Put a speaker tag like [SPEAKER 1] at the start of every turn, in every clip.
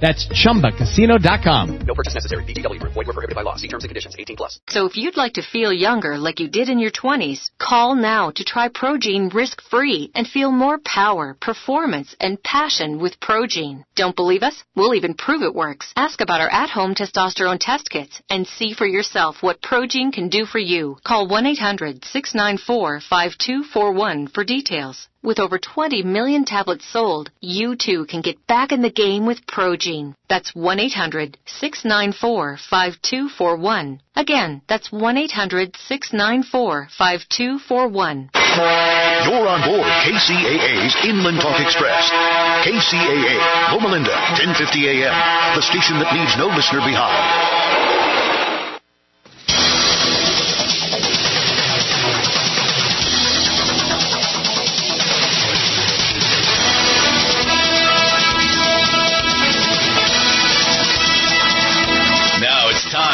[SPEAKER 1] That's ChumbaCasino.com.
[SPEAKER 2] No purchase necessary. VGW Group. Void were prohibited by law. See terms and conditions. 18 plus.
[SPEAKER 3] So if you'd like to feel younger like you did in your 20s, call now to try Progene risk-free and feel more power, performance, and passion with Progene. Don't believe us? We'll even prove it works. Ask about our at-home testosterone test kits and see for yourself what Progene can do for you. Call 1-800-694-5241 for details. With over 20 million tablets sold, you too can get back in the game with Progene. That's 1-800-694-5241. Again, that's 1-800-694-5241.
[SPEAKER 4] You're on board KCAA's Inland Talk Express. KCAA, Loma Linda, 1050 AM. The station that leaves no listener behind.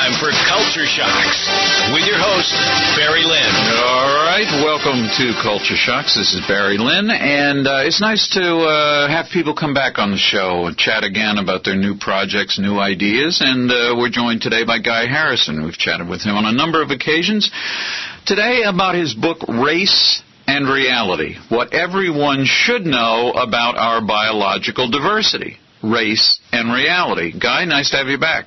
[SPEAKER 5] Time for Culture Shocks with your host, Barry Lynn.
[SPEAKER 6] All right, welcome to Culture Shocks. This is Barry Lynn, and uh, it's nice to uh, have people come back on the show and chat again about their new projects, new ideas. And uh, we're joined today by Guy Harrison. We've chatted with him on a number of occasions. Today about his book, Race and Reality What Everyone Should Know About Our Biological Diversity. Race and Reality. Guy, nice to have you back.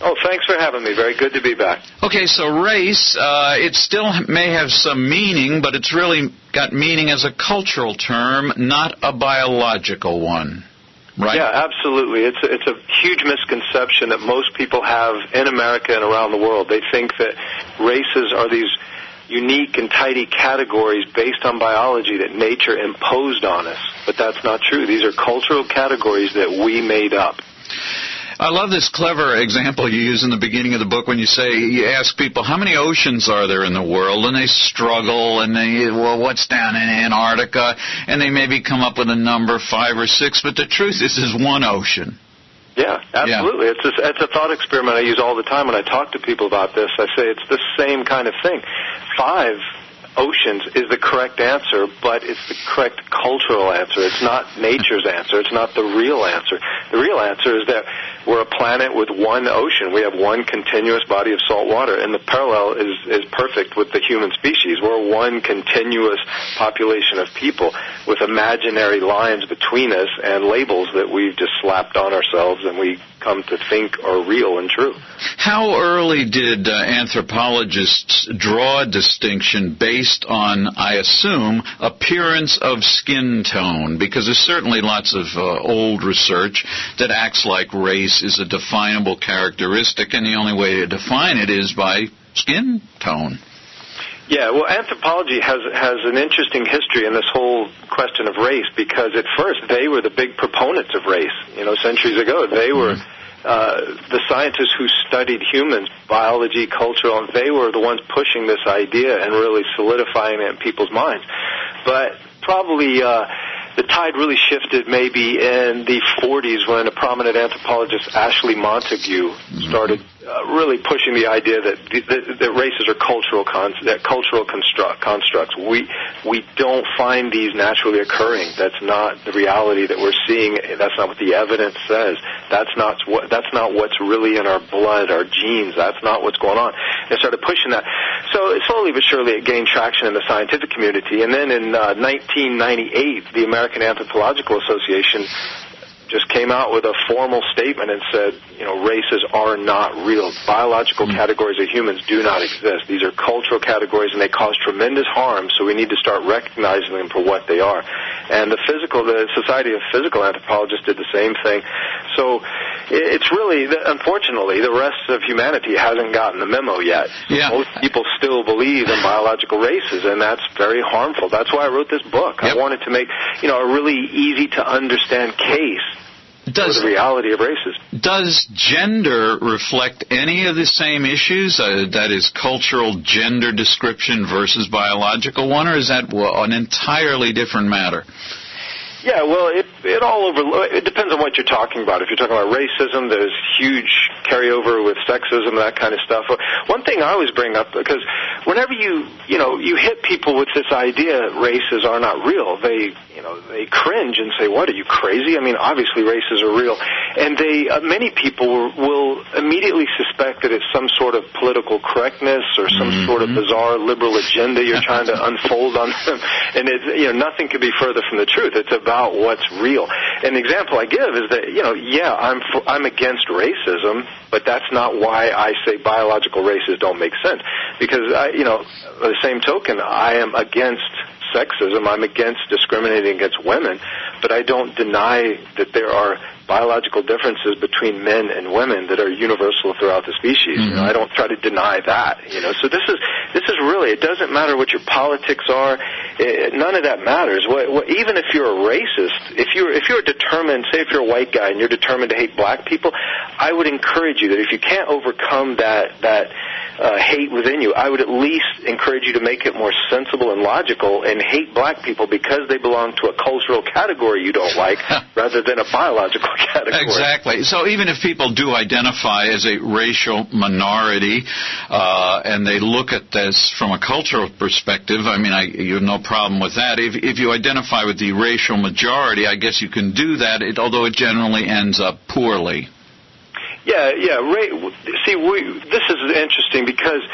[SPEAKER 7] Oh, thanks for having me. Very good to be back.
[SPEAKER 6] Okay, so race, uh, it still may have some meaning, but it's really got meaning as a cultural term, not a biological one. Right?
[SPEAKER 7] Yeah, absolutely. It's a, it's a huge misconception that most people have in America and around the world. They think that races are these unique and tidy categories based on biology that nature imposed on us. But that's not true. These are cultural categories that we made up.
[SPEAKER 6] I love this clever example you use in the beginning of the book when you say you ask people how many oceans are there in the world, and they struggle and they well what's down in Antarctica, and they maybe come up with a number five or six, but the truth is, is one ocean.
[SPEAKER 7] Yeah, absolutely. It's a, it's a thought experiment I use all the time when I talk to people about this. I say it's the same kind of thing. Five oceans is the correct answer, but it's the correct cultural answer. It's not nature's answer. It's not the real answer. The real answer is that we're a planet with one ocean. We have one continuous body of salt water, and the parallel is, is perfect with the human species. We're one continuous population of people with imaginary lines between us and labels that we've just slapped on ourselves and we come to think are real and true.
[SPEAKER 6] How early did uh, anthropologists draw a distinction based on, I assume, appearance of skin tone? Because there's certainly lots of uh, old research that acts like race is a definable characteristic, and the only way to define it is by skin tone.
[SPEAKER 7] Yeah, well, anthropology has has an interesting history in this whole question of race because at first they were the big proponents of race. You know, centuries ago they were uh, the scientists who studied humans, biology, cultural. They were the ones pushing this idea and really solidifying it in people's minds. But probably. Uh, the tide really shifted maybe in the 40s when a prominent anthropologist, Ashley Montagu, started uh, really pushing the idea that, that, that races are cultural con- that cultural construct, constructs. We we don't find these naturally occurring. That's not the reality that we're seeing. That's not what the evidence says. That's not what that's not what's really in our blood, our genes. That's not what's going on. They started pushing that. So slowly but surely, it gained traction in the scientific community. And then in uh, 1998, the American Anthropological Association just came out with a formal statement and said, you know, races are not real. Biological
[SPEAKER 6] Hmm.
[SPEAKER 7] categories of humans do not exist. These are cultural categories and they cause tremendous harm, so we need to start recognizing them for what they are. And the physical, the Society of Physical Anthropologists did the same thing. So it's really, unfortunately, the rest of humanity hasn't gotten the memo yet.
[SPEAKER 6] Yeah.
[SPEAKER 7] Most people still believe in biological races, and that's very harmful. That's why I wrote this book.
[SPEAKER 6] Yep.
[SPEAKER 7] I wanted to make, you know, a really easy to understand case
[SPEAKER 6] Does
[SPEAKER 7] the reality of races.
[SPEAKER 6] does gender reflect any of the same issues? Uh, that is cultural gender description versus biological one, or is that an entirely different matter?
[SPEAKER 7] Yeah, well, it it all over. It depends on what you're talking about. If you're talking about racism, there's huge carryover with sexism, and that kind of stuff. One thing I always bring up because whenever you you know you hit people with this idea races are not real, they you know they cringe and say, "What are you crazy?" I mean, obviously races are real, and they uh, many people will, will immediately suspect that it's some sort of political correctness or some sort of bizarre liberal agenda you're trying to unfold on them, and it's you know nothing could be further from the truth. It's about what's real. And the example I give is that you know yeah I'm for, I'm against racism, but that's not why I say biological races don't make sense because I you know by the same token I am against sexism. I'm against discriminating against women, but I don't deny that there are biological differences between men and women that are universal throughout the species. You know, mm-hmm. I don't try to deny that. You know, so this is this is really it doesn't matter what your politics are. It, none of that matters. What, what, even if you're a racist, if you're if you're determined, say if you're a white guy and you're determined to hate black people, I would encourage you that if you can't overcome that that uh, hate within you, I would at least encourage you to make it more sensible and logical and hate black people because they belong to a cultural category you don't like rather than a biological category.
[SPEAKER 6] Exactly. So even if people do identify as a racial minority, uh, and they look at this from a cultural perspective, I mean, I, you have no problem with that. If, if you identify with the racial majority, I guess you can do that, it, although it generally ends up poorly.
[SPEAKER 7] Yeah, yeah. Ray, see, we, this is interesting because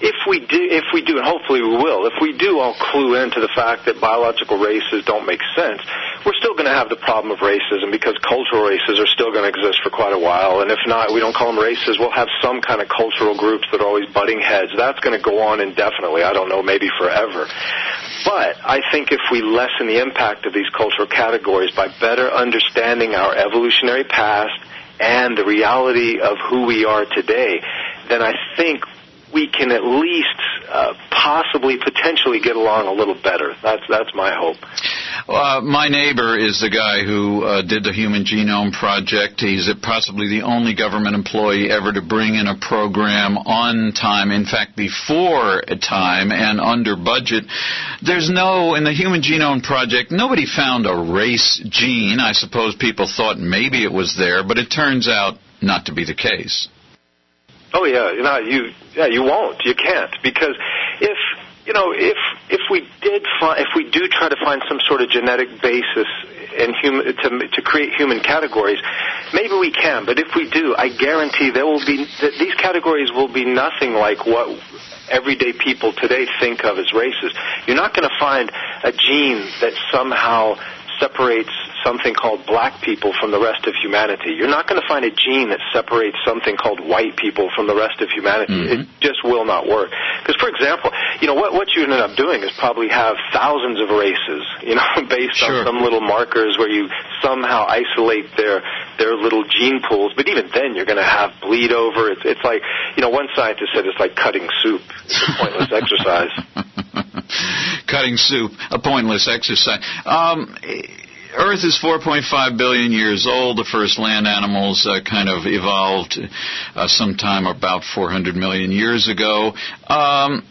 [SPEAKER 7] if we do, if we do, and hopefully we will, if we do all clue into the fact that biological races don't make sense, we're still going to have the problem of racism because cultural races are still going to exist for quite a while. And if not, we don't call them races. We'll have some kind of cultural groups that are always butting heads. That's going to go on indefinitely. I don't know, maybe forever. But I think if we lessen the impact of these cultural categories by better understanding our evolutionary past and the reality of who we are today, then I think we can at least uh, possibly, potentially get along a little better. That's that's my hope.
[SPEAKER 6] Uh, my neighbor is the guy who uh, did the Human Genome Project. He's possibly the only government employee ever to bring in a program on time, in fact, before time and under budget. There's no, in the Human Genome Project, nobody found a race gene. I suppose people thought maybe it was there, but it turns out not to be the case.
[SPEAKER 7] Oh yeah, you know you yeah you won't you can't because if you know if if we did find if we do try to find some sort of genetic basis in human to to create human categories, maybe we can. But if we do, I guarantee there will be that these categories will be nothing like what everyday people today think of as races. You're not going to find a gene that somehow separates something called black people from the rest of humanity. You're not going to find a gene that separates something called white people from the rest of humanity.
[SPEAKER 6] Mm-hmm.
[SPEAKER 7] It just will not work. Because, for example, you know what what you end up doing is probably have thousands of races, you know, based
[SPEAKER 6] Sure.
[SPEAKER 7] on some little markers where you somehow isolate their their little gene pools. But even then, you're going to have bleed over. It's it's like you know, one scientist said it's like cutting soup. It's a pointless exercise.
[SPEAKER 6] Cutting soup, a pointless exercise. Um, Earth is 4.5 billion years old. The first land animals uh, kind of evolved uh, sometime about 400 million years ago. Um,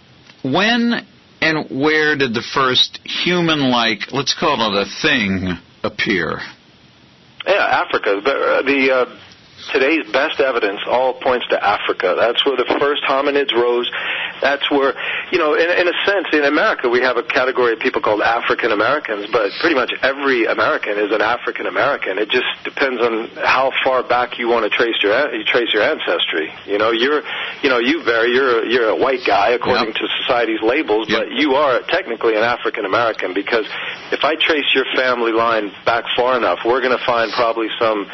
[SPEAKER 6] when and where did the first human-like, let's call it a thing, appear?
[SPEAKER 7] Yeah, Africa. The, uh, the uh, today's best evidence all points to Africa. That's where the first hominids rose. That's where, you know, in, in a sense, in America, we have a category of people called African Americans, but pretty much every American is an African American. It just depends on how far back you want to trace your you trace your ancestry. You know, you're, you know, you Barry, you're you're a white guy according
[SPEAKER 6] Yep.
[SPEAKER 7] to society's labels,
[SPEAKER 6] Yep.
[SPEAKER 7] but you are technically an African American because if I trace your family line back far enough, we're going to find probably some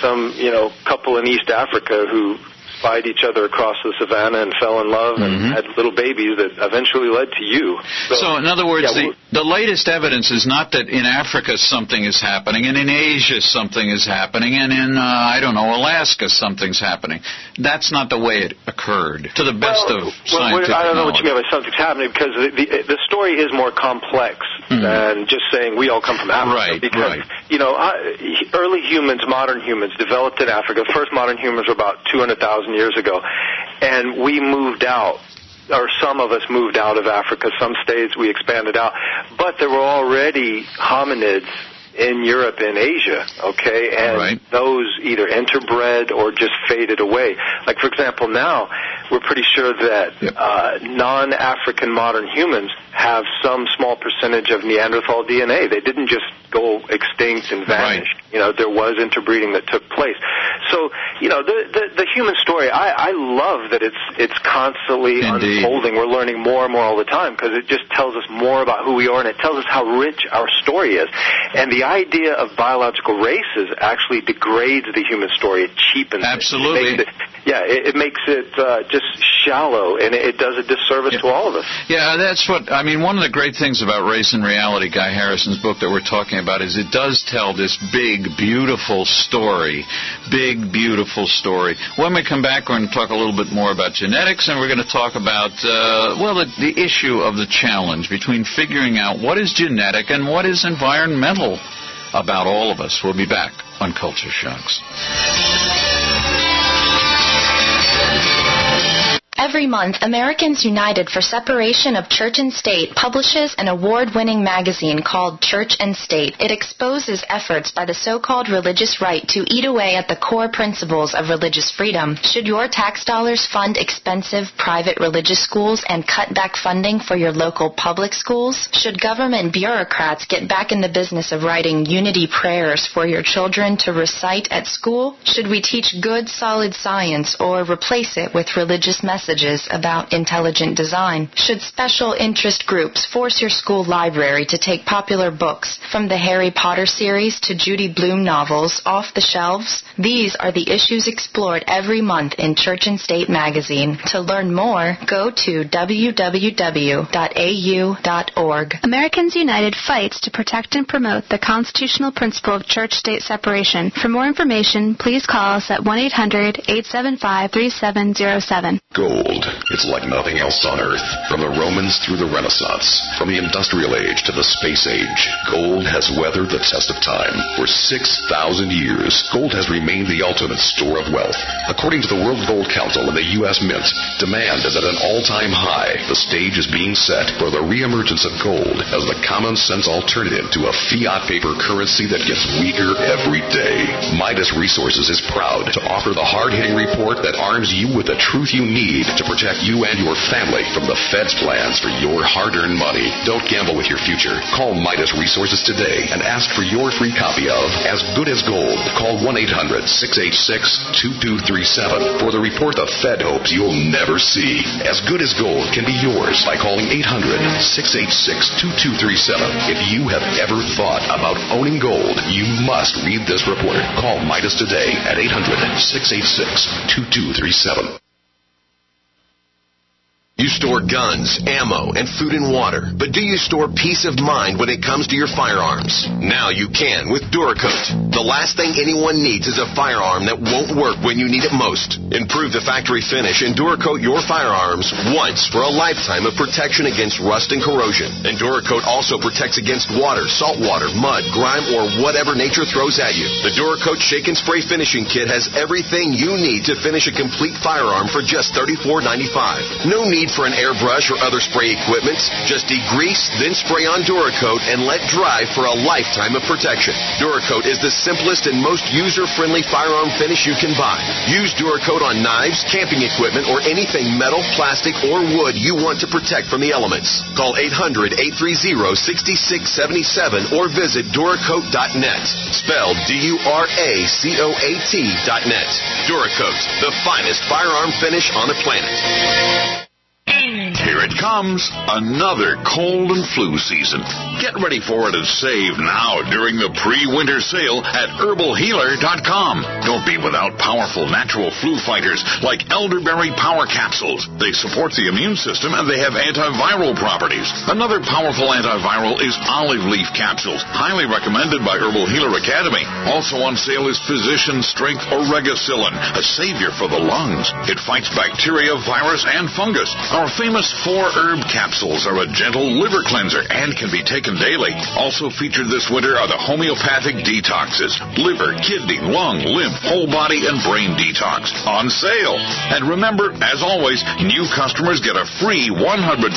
[SPEAKER 7] some you know couple in East Africa who spied each other across the savannah and fell in love and had little babies that eventually led to you.
[SPEAKER 6] Mm-hmm. So, in other words,
[SPEAKER 7] yeah,
[SPEAKER 6] the, the latest evidence is not that in Africa something is happening, and in Asia something is happening, and in, uh, I don't know, Alaska something's happening. That's not the way it occurred, to the best
[SPEAKER 7] well,
[SPEAKER 6] of
[SPEAKER 7] well,
[SPEAKER 6] scientific
[SPEAKER 7] I don't know what you mean by something's happening because the, the, the story is more complex than just saying we all come from Africa.
[SPEAKER 6] Mm-hmm. Right,
[SPEAKER 7] because,
[SPEAKER 6] right.
[SPEAKER 7] you know, I, early humans, modern humans, developed in Africa. The first modern humans were about 200,000 years ago. And we moved out or some of us moved out of Africa. Some states we expanded out, but there were already hominids in Europe and Asia. Okay, and
[SPEAKER 6] Right.
[SPEAKER 7] those either interbred or just faded away. Like for example, now we're pretty sure that
[SPEAKER 6] Yep.
[SPEAKER 7] uh, non-African modern humans have some small percentage of Neanderthal DNA. They didn't just go extinct and vanish. You know, there was interbreeding that took place. So, you know, the the, the human story. I, I love that it's it's constantly
[SPEAKER 6] Indeed.
[SPEAKER 7] unfolding. We're learning more and more all the time because it just tells us more about who we are and it tells us how rich our story is. And the idea of biological races actually degrades the human story. It cheapens. it. It
[SPEAKER 6] Absolutely.
[SPEAKER 7] makes it- yeah, it, it makes it uh, just shallow, and it, it does a disservice to all of us.
[SPEAKER 6] Yeah, that's what I mean. One of the great things about Race and Reality, Guy Harrison's book that we're talking about, is it does tell this big, beautiful story. Big, beautiful story. When we come back, we're going to talk a little bit more about genetics, and we're going to talk about, uh, well, the, the issue of the challenge between figuring out what is genetic and what is environmental about all of us. We'll be back on Culture Shocks. Thank you.
[SPEAKER 8] Every month, Americans United for Separation of Church and State publishes an award-winning magazine called Church and State. It exposes efforts by the so-called religious right to eat away at the core principles of religious freedom. Should your tax dollars fund expensive private religious schools and cut back funding for your local public schools? Should government bureaucrats get back in the business of writing unity prayers for your children to recite at school? Should we teach good, solid science or replace it with religious messages about intelligent design? Should special interest groups force your school library to take popular books from the Harry Potter series to Judy Blume novels off the shelves? These are the issues explored every month in Church and State magazine. To learn more, go to www.au.org.
[SPEAKER 9] Americans United fights to protect and promote the constitutional principle of church state separation. For more information, please call us at 1 800 875 3707.
[SPEAKER 4] Gold. It's like nothing else on Earth. From the Romans through the Renaissance, from the Industrial Age to the Space Age, gold has weathered the test of time. For 6,000 years, gold has remained the ultimate store of wealth. According to the World Gold Council and the U.S. Mint, demand is at an all-time high. The stage is being set for the reemergence of gold as the common sense alternative to a fiat paper currency that gets weaker every day. Midas Resources is proud to offer the hard-hitting report that arms you with the truth you need to protect you and your family from the Fed's plans for your hard-earned money. Don't gamble with your future. Call Midas Resources today and ask for your free copy of As Good as Gold. Call 1-800-686-2237 for the report the Fed hopes you'll never see. As Good as Gold can be yours by calling 800-686-2237. If you have ever thought about owning gold, you must read this report. Call Midas today at 800-686-2237.
[SPEAKER 10] You store guns, ammo, and food and water, but do you store peace of mind when it comes to your firearms? Now you can with Duracoat. The last thing anyone needs is a firearm that won't work when you need it most. Improve the factory finish and Duracoat your firearms once for a lifetime of protection against rust and corrosion. And Duracoat also protects against water, salt water, mud, grime, or whatever nature throws at you. The Duracoat Shake and Spray Finishing Kit has everything you need to finish a complete firearm for just $34.95. No need
[SPEAKER 11] need for an airbrush or other spray equipment, just degrease, then spray on Duracoat and let dry for a lifetime of protection. Duracoat is the simplest and most user-friendly firearm finish you can buy. Use Duracoat on knives, camping equipment, or anything metal, plastic, or wood you want to protect from the elements. Call 800-830-6677 or visit Duracoat.net. Spelled D-U-R-A-C-O-A-T dot net. Duracoat, the finest firearm finish on the planet.
[SPEAKER 12] Here it comes, another cold and flu season. Get ready for it and save now during the pre-winter sale at herbalhealer.com. Don't be without powerful natural flu fighters like elderberry power capsules. They support the immune system and they have antiviral properties. Another powerful antiviral is olive leaf capsules, highly recommended by Herbal Healer Academy. Also on sale is Physician Strength Oregacillin, a savior for the lungs. It fights bacteria, virus, and fungus. Our famous four herb capsules are a gentle liver cleanser and can be taken daily. Also featured this winter are the homeopathic detoxes liver, kidney, lung, lymph, whole body, and brain detox on sale. And remember, as always, new customers get a free 128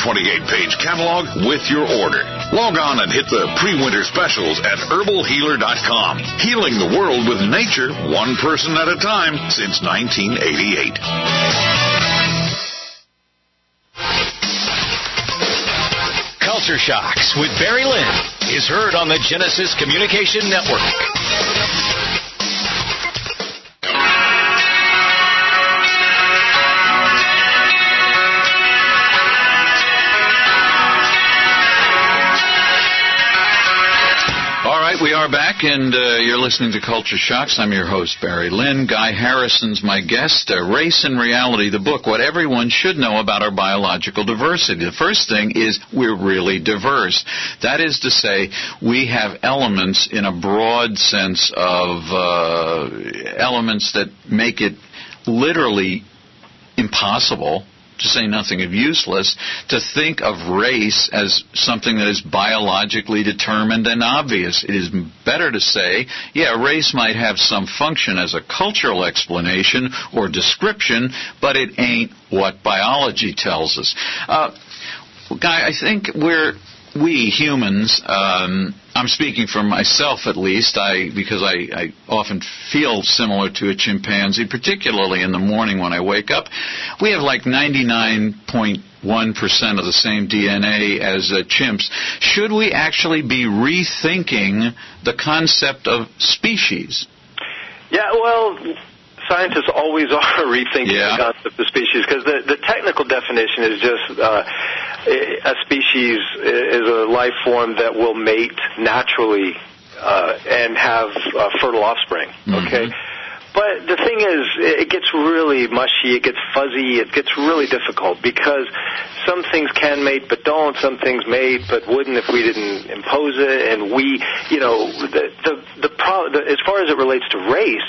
[SPEAKER 12] page catalog with your order. Log on and hit the pre winter specials at herbalhealer.com. Healing the world with nature, one person at a time since 1988.
[SPEAKER 5] Culture Shocks with Barry Lynn is heard on the Genesis Communication Network.
[SPEAKER 6] We are back, and uh, you're listening to Culture Shocks. I'm your host, Barry Lynn. Guy Harrison's my guest. Uh, Race and Reality, the book, what everyone should know about our biological diversity. The first thing is we're really diverse. That is to say, we have elements in a broad sense of uh, elements that make it literally impossible to say nothing of useless, to think of race as something that is biologically determined and obvious. It is better to say, yeah, race might have some function as a cultural explanation or description, but it ain't what biology tells us. Uh, Guy, I think we're we humans, um, I'm speaking for myself at least, I because I, I often feel similar to a chimpanzee, particularly in the morning when I wake up. We have like 99.1% of the same DNA as uh, chimps. Should we actually be rethinking the concept of species?
[SPEAKER 7] Yeah, well, scientists always are rethinking
[SPEAKER 6] Yeah.
[SPEAKER 7] the concept of species because the, the technical definition is just uh, a species is a life form that will mate naturally uh, and have uh, fertile offspring. Okay. But the thing is, it gets really mushy, it gets fuzzy, it gets really difficult because some things can mate but don't, some things mate but wouldn't if we didn't impose it, and we, you know, the the the, pro- the as far as it relates to race,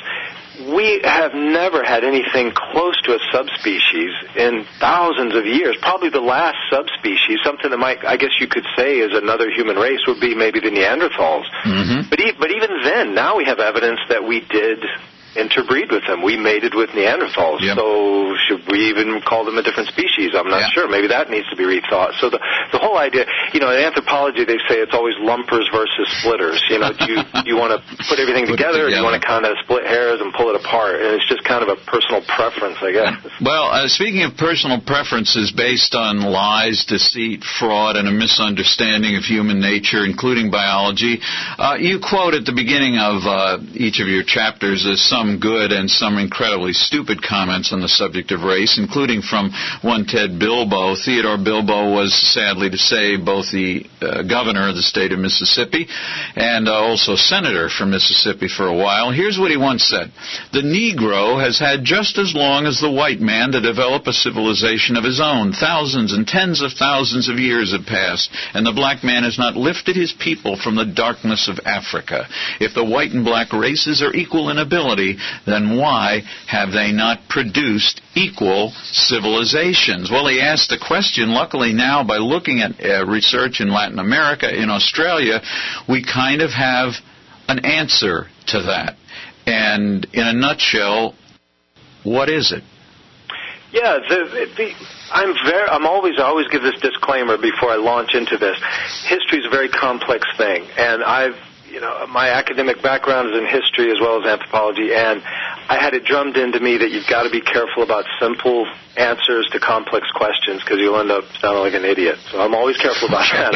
[SPEAKER 7] we have never had anything close to a subspecies in thousands of years. Probably the last subspecies, something that might, I guess you could say, is another human race, would be maybe the Neanderthals.
[SPEAKER 6] Mm-hmm.
[SPEAKER 7] But, e- but even then, now we have evidence that we did interbreed with them. We mated with Neanderthals.
[SPEAKER 6] Yep.
[SPEAKER 7] So should we even call them a different species? I'm not
[SPEAKER 6] Yeah.
[SPEAKER 7] sure. Maybe that needs to be rethought. So the the whole idea, you know, in anthropology they say it's always lumpers versus splitters. You know, do you you want to put everything
[SPEAKER 6] Put it
[SPEAKER 7] together, or do you want to kind of split hairs and pull it apart? And it's just kind of a personal preference, I guess.
[SPEAKER 6] Well, uh, speaking of personal preferences based on lies, deceit, fraud, and a misunderstanding of human nature, including biology, uh, you quote at the beginning of uh, each of your chapters uh, some good and some incredibly stupid comments on the subject of race, including from one Ted Bilbo. Theodore Bilbo was, sadly to say, both the uh, governor of the state of Mississippi and uh, also senator from Mississippi for a while. Here's what he once said The Negro has had just as long as the white man to develop a civilization of his own. Thousands and tens of thousands of years have passed, and the black man has not lifted his people from the darkness of Africa. If the white and black races are equal in ability, then why have they not produced equal civilizations? Well, he asked the question. Luckily, now by looking at uh, research in Latin America, in Australia, we kind of have an answer to that. And in a nutshell, what is it?
[SPEAKER 7] Yeah, the, the, I'm very. I'm always always give this disclaimer before I launch into this. History is a very complex thing, and I've you know my academic background is in history as well as anthropology, and I had it drummed into me that you've got to be careful about simple answers to complex questions because you'll end up sounding like an idiot. So I'm always careful about that.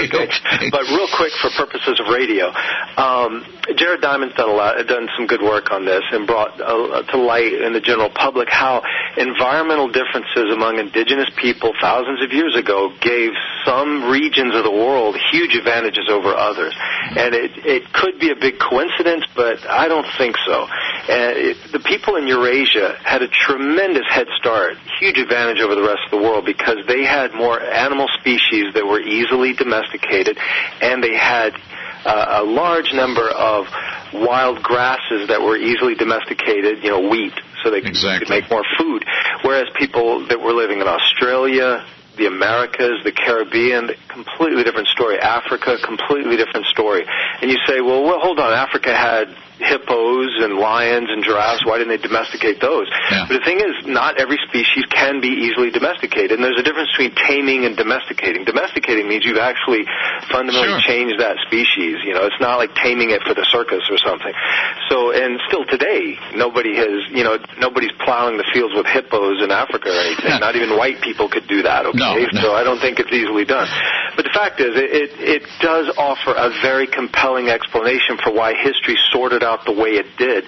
[SPEAKER 7] But real quick, for purposes of radio, um, Jared Diamond's done a lot, done some good work on this, and brought uh, to light in the general public how environmental differences among indigenous people thousands of years ago gave some regions of the world huge advantages over others, and it it could be a big coincidence, but I don't think so. And it, the people in Eurasia had a tremendous head start, huge advantage over the rest of the world because they had more animal species that were easily domesticated, and they had uh, a large number of wild grasses that were easily domesticated, you know, wheat, so they could,
[SPEAKER 6] exactly.
[SPEAKER 7] could make more food. Whereas people that were living in Australia, the Americas, the Caribbean, completely different story. Africa, completely different story. And you say, well, well, hold on. Africa had hippos and lions and giraffes. Why didn't they domesticate those?
[SPEAKER 6] Yeah.
[SPEAKER 7] But the thing is, not every species can be easily domesticated, and there's a difference between taming and domesticating. Domesticating means you've actually fundamentally
[SPEAKER 6] Sure.
[SPEAKER 7] changed that species. You know, it's not like taming it for the circus or something. So, and still today, nobody has, you know, nobody's plowing the fields with hippos in Africa or anything. Not even white people could do that. Okay,
[SPEAKER 6] No, no.
[SPEAKER 7] so I don't think it's easily done. But the fact is, it, it, it does offer a very compelling explanation for why history sorted out the way it did.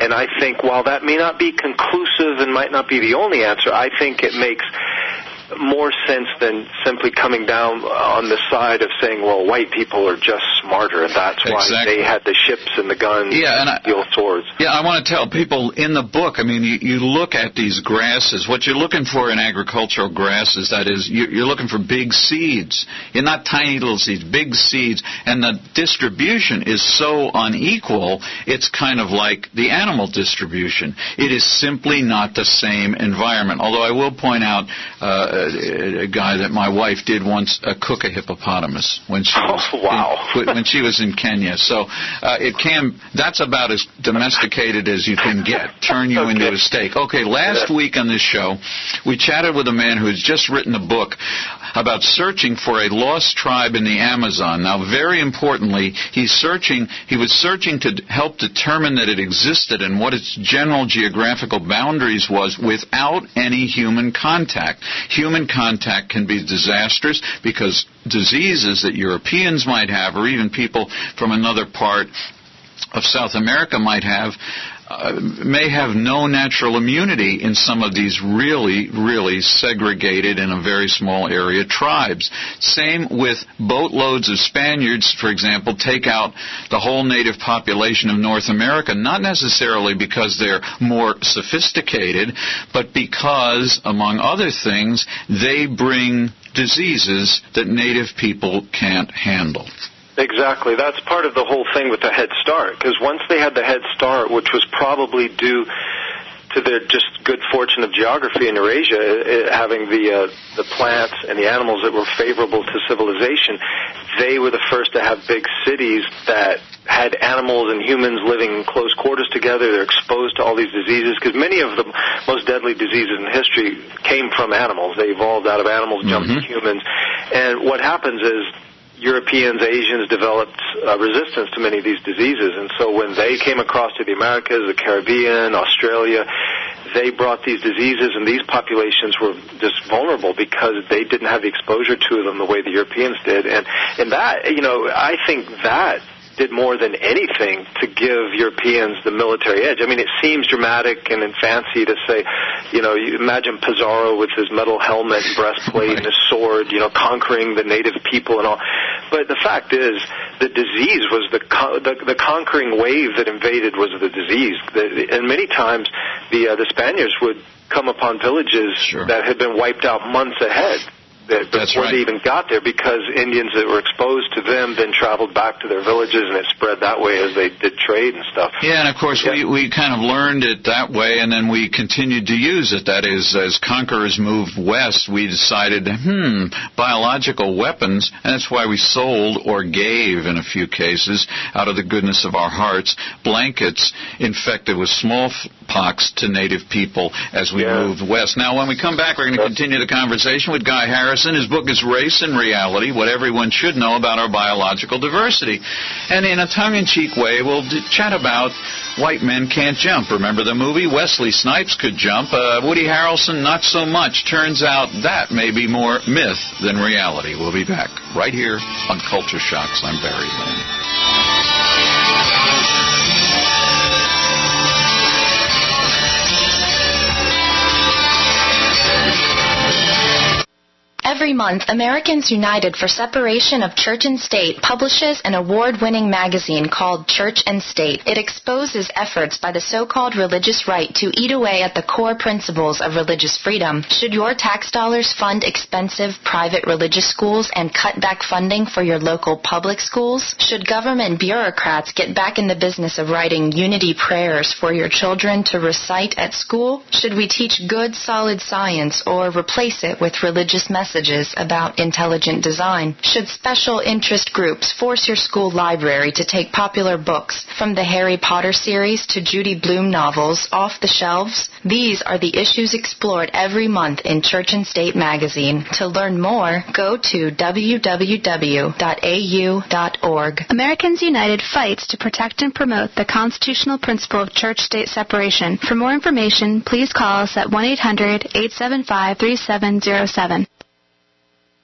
[SPEAKER 7] And I think while that may not be conclusive and might not be the only answer, I think it makes more sense than simply coming down on the side of saying, well, white people are just smarter, and that's why
[SPEAKER 6] Exactly.
[SPEAKER 7] they had the ships and the guns
[SPEAKER 6] Yeah,
[SPEAKER 7] and
[SPEAKER 6] and I-
[SPEAKER 7] steel swords.
[SPEAKER 6] Yeah, I want to tell people in the book. I mean, you, you look at these grasses. What you're looking for in agricultural grasses, that is, you, you're looking for big seeds. You're not tiny little seeds, big seeds. And the distribution is so unequal. It's kind of like the animal distribution. It is simply not the same environment. Although I will point out uh, a, a guy that my wife did once uh, cook a hippopotamus when she was
[SPEAKER 7] Oh, wow.
[SPEAKER 6] in, when she was in Kenya. So uh, it can. That's about as domesticated as you can get. Turn you into a steak. Okay. Last week on this show, we chatted with a man who has just written a book about searching for a lost tribe in the Amazon. Now, very importantly, he's searching. He was searching to help determine that it existed and what its general geographical boundaries was without any human contact. Human contact can be disastrous because diseases that Europeans might have, or even people from another part of South America might have, uh, may have no natural immunity in some of these really, really segregated in a very small area tribes. Same with boatloads of Spaniards, for example, take out the whole native population of North America, not necessarily because they're more sophisticated, but because, among other things, they bring diseases that native people can't handle.
[SPEAKER 7] Exactly. That's part of the whole thing with the Head Start. Because once they had the Head Start, which was probably due to their just good fortune of geography in Eurasia, eh, having the uh, the plants and the animals that were favorable to civilization, they were the first to have big cities that had animals and humans living in close quarters together. They're exposed to all these diseases because many of the most deadly diseases in history came from animals. They evolved out of animals, jumped to humans, and what happens is Europeans, Asians developed uh, resistance to many of these diseases. And so when they came across to the Americas, the Caribbean, Australia, they brought these diseases and these populations were just vulnerable because they didn't have the exposure to them the way the Europeans did. And, and that, you know, I think that did more than anything to give Europeans the military edge. I mean, it seems dramatic and fancy to say, you know, you imagine Pizarro with his metal helmet and breastplate and his sword, you know, conquering the native people and all. But the fact is, the disease was the con- the, the conquering wave that invaded was the disease. And many times, the uh, the Spaniards would come upon villages that had been wiped out months ahead that
[SPEAKER 6] That's
[SPEAKER 7] before
[SPEAKER 6] right.
[SPEAKER 7] they even got there because Indians that were exposed to them then traveled back to their villages and it spread that way as they did trade and stuff.
[SPEAKER 6] Yeah, and of course we we kind of learned it that way, and then we continued to use it. That is, as conquerors moved west, we decided, hmm, biological weapons, and that's why we sold or gave, in a few cases, out of the goodness of our hearts, blankets infected with smallpox to native people as we moved west. Now, when we come back, we're going to continue the conversation with Guy Harrison. His book is Race and Reality: What Everyone Should Know About Our Biological Diversity, and in a tongue-in-cheek way, we'll chat about white men can't jump. Remember the movie? Wesley Snipes could jump. Uh, Woody Harrelson, not so much. Turns out that may be more myth than reality. We'll be back right here on Culture Shocks. I'm Barry Lynn.
[SPEAKER 8] Every month, Americans United for Separation of Church and State publishes an award-winning magazine called Church and State. It exposes efforts by the so-called religious right to eat away at the core principles of religious freedom. Should your tax dollars fund expensive private religious schools and cut back funding for your local public schools? Should government bureaucrats get back in the business of writing unity prayers for your children to recite at school? Should we teach good, solid science or replace it with religious messages about intelligent design? Should special interest groups force your school library to take popular books from the Harry Potter series to Judy Blume novels off the shelves? These are the issues explored every month in Church and State magazine. To learn more, go to www.au.org.
[SPEAKER 9] Americans United fights to protect and promote the constitutional principle of church-state separation. For more information, please call us at 1-800-875-3707.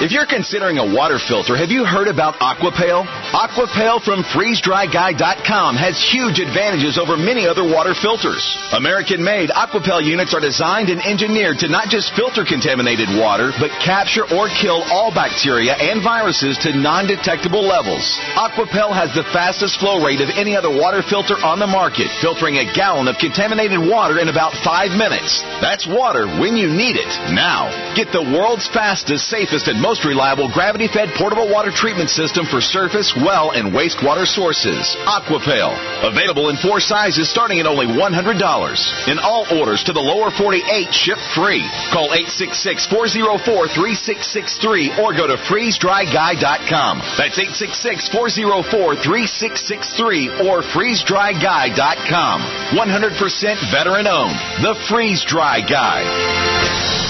[SPEAKER 11] If you're considering a water filter, have you heard about Aquapail? Aquapail from FreezeDryGuy.com has huge advantages over many other water filters. American-made Aquapail units are designed and engineered to not just filter contaminated water, but capture or kill all bacteria and viruses to non-detectable levels. Aquapail has the fastest flow rate of any other water filter on the market, filtering a gallon of contaminated water in about five minutes. That's water when you need it. Now, get the world's fastest, safest, and most reliable gravity-fed portable water treatment system for surface, well, and wastewater sources. Aquapail. Available in four sizes starting at only $100. In all orders to the lower 48, ship free. Call 866-404-3663 or go to freezedryguy.com. That's 866-404-3663 or freezedryguy.com. 100% veteran owned. The Freeze Dry Guy.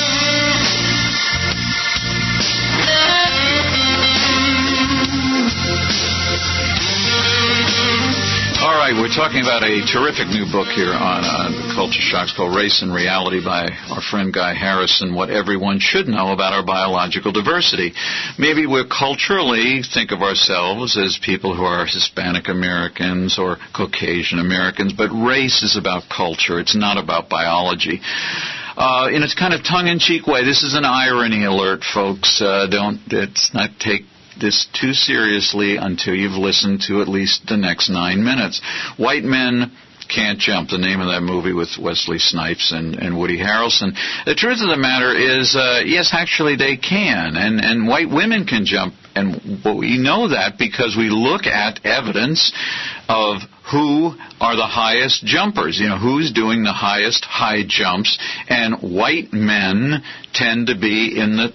[SPEAKER 6] All right, we're talking about a terrific new book here on uh, Culture Shocks called Race and Reality by our friend Guy Harrison. What everyone should know about our biological diversity. Maybe we culturally think of ourselves as people who are Hispanic Americans or Caucasian Americans, but race is about culture. It's not about biology. Uh, in its kind of tongue-in-cheek way, this is an irony alert, folks. Uh, don't it's not take this too seriously until you've listened to at least the next nine minutes. White men can't jump. The name of that movie with Wesley Snipes and, and Woody Harrelson. The truth of the matter is, uh, yes, actually they can, and and white women can jump, and we know that because we look at evidence of who are the highest jumpers. You know, who's doing the highest high jumps, and white men tend to be in the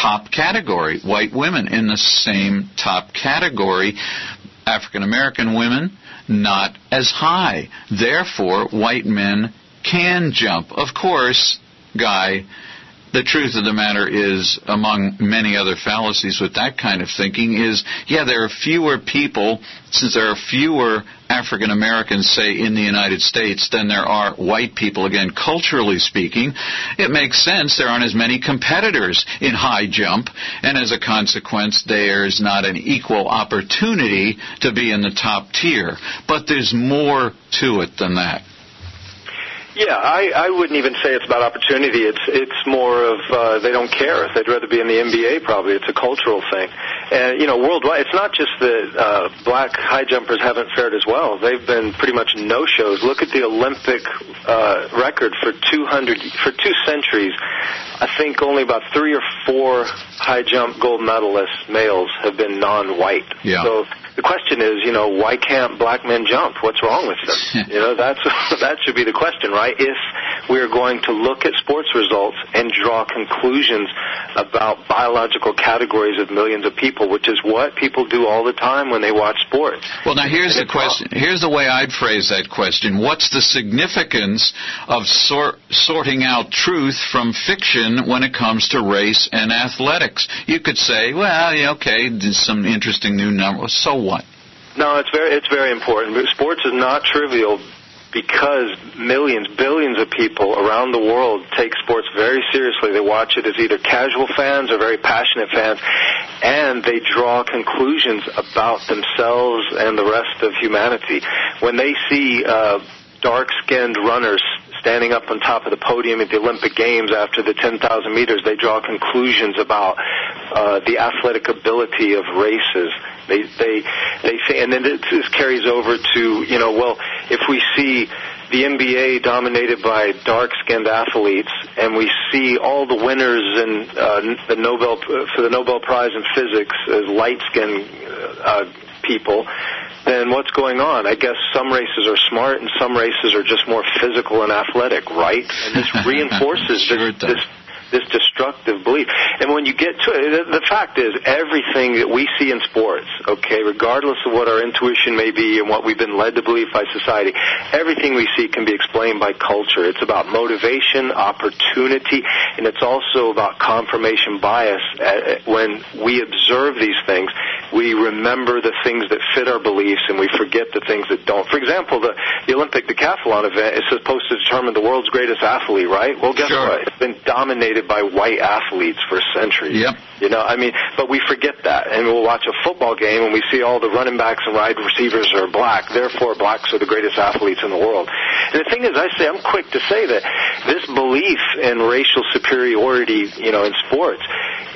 [SPEAKER 6] top category. White women in the same top category. African American women not as high. Therefore, white men can jump. Of course, Guy, the truth of the matter is, among many other fallacies with that kind of thinking, is yeah, there are fewer people, since there are fewer African Americans, say, in the United States than there are white people, again, culturally speaking, it makes sense there aren't as many competitors in high jump, and as a consequence, there's not an equal opportunity to be in the top tier. But there's more to it than that.
[SPEAKER 7] Yeah, I, I wouldn't even say it's about opportunity. It's it's more of uh, they don't care. They'd rather be in the NBA. Probably it's a cultural thing, and you know worldwide. It's not just that uh, black high jumpers haven't fared as well. They've been pretty much no shows. Look at the Olympic uh, record for 200 for two centuries. I think only about three or four high jump gold medalists males have been non-white.
[SPEAKER 6] Yeah.
[SPEAKER 7] So the question is, you know, why can't black men jump? What's wrong with them? you know, that's that should be the question, right? If we're going to look at sports results and draw conclusions about biological categories of millions of people, which is what people do all the time when they watch sports.
[SPEAKER 6] Well, now here's the question. Here's the way I'd phrase that question. What's the significance of sort, sorting out truth from fiction when it comes to race and athletics? You could say, well, yeah, okay, there's some interesting new numbers. So what?
[SPEAKER 7] No, it's very it's very important. Sports is not trivial because millions, billions of people around the world take sports very seriously. They watch it as either casual fans or very passionate fans, and they draw conclusions about themselves and the rest of humanity. When they see uh, dark-skinned runners standing up on top of the podium at the Olympic Games after the 10,000 meters, they draw conclusions about uh, the athletic ability of races. They they they say, and then this carries over to you know, well, if we see the NBA dominated by dark-skinned athletes, and we see all the winners in uh, the Nobel for the Nobel Prize in Physics as light-skinned uh, people then what's going on? I guess some races are smart and some races are just more physical and athletic, right? And this reinforces
[SPEAKER 6] sure
[SPEAKER 7] this, this this destructive belief. And when you get to it, the fact is, everything that we see in sports, okay, regardless of what our intuition may be and what we've been led to believe by society, everything we see can be explained by culture. It's about motivation, opportunity, and it's also about confirmation bias. Uh, uh, when we observe these things, we remember the things that fit our beliefs and we forget the things that don't. For example, the, the Olympic decathlon event is supposed to determine the world's greatest athlete, right? Well, guess
[SPEAKER 6] Sure.
[SPEAKER 7] what? It's been dominated by white athletes for centuries.
[SPEAKER 6] Yep.
[SPEAKER 7] You know, I mean, but we forget that, and we'll watch a football game and we see all the running backs and wide receivers are black. Therefore, blacks are the greatest athletes in the world. And the thing is, I say I'm quick to say that this belief in racial superiority, you know, in sports,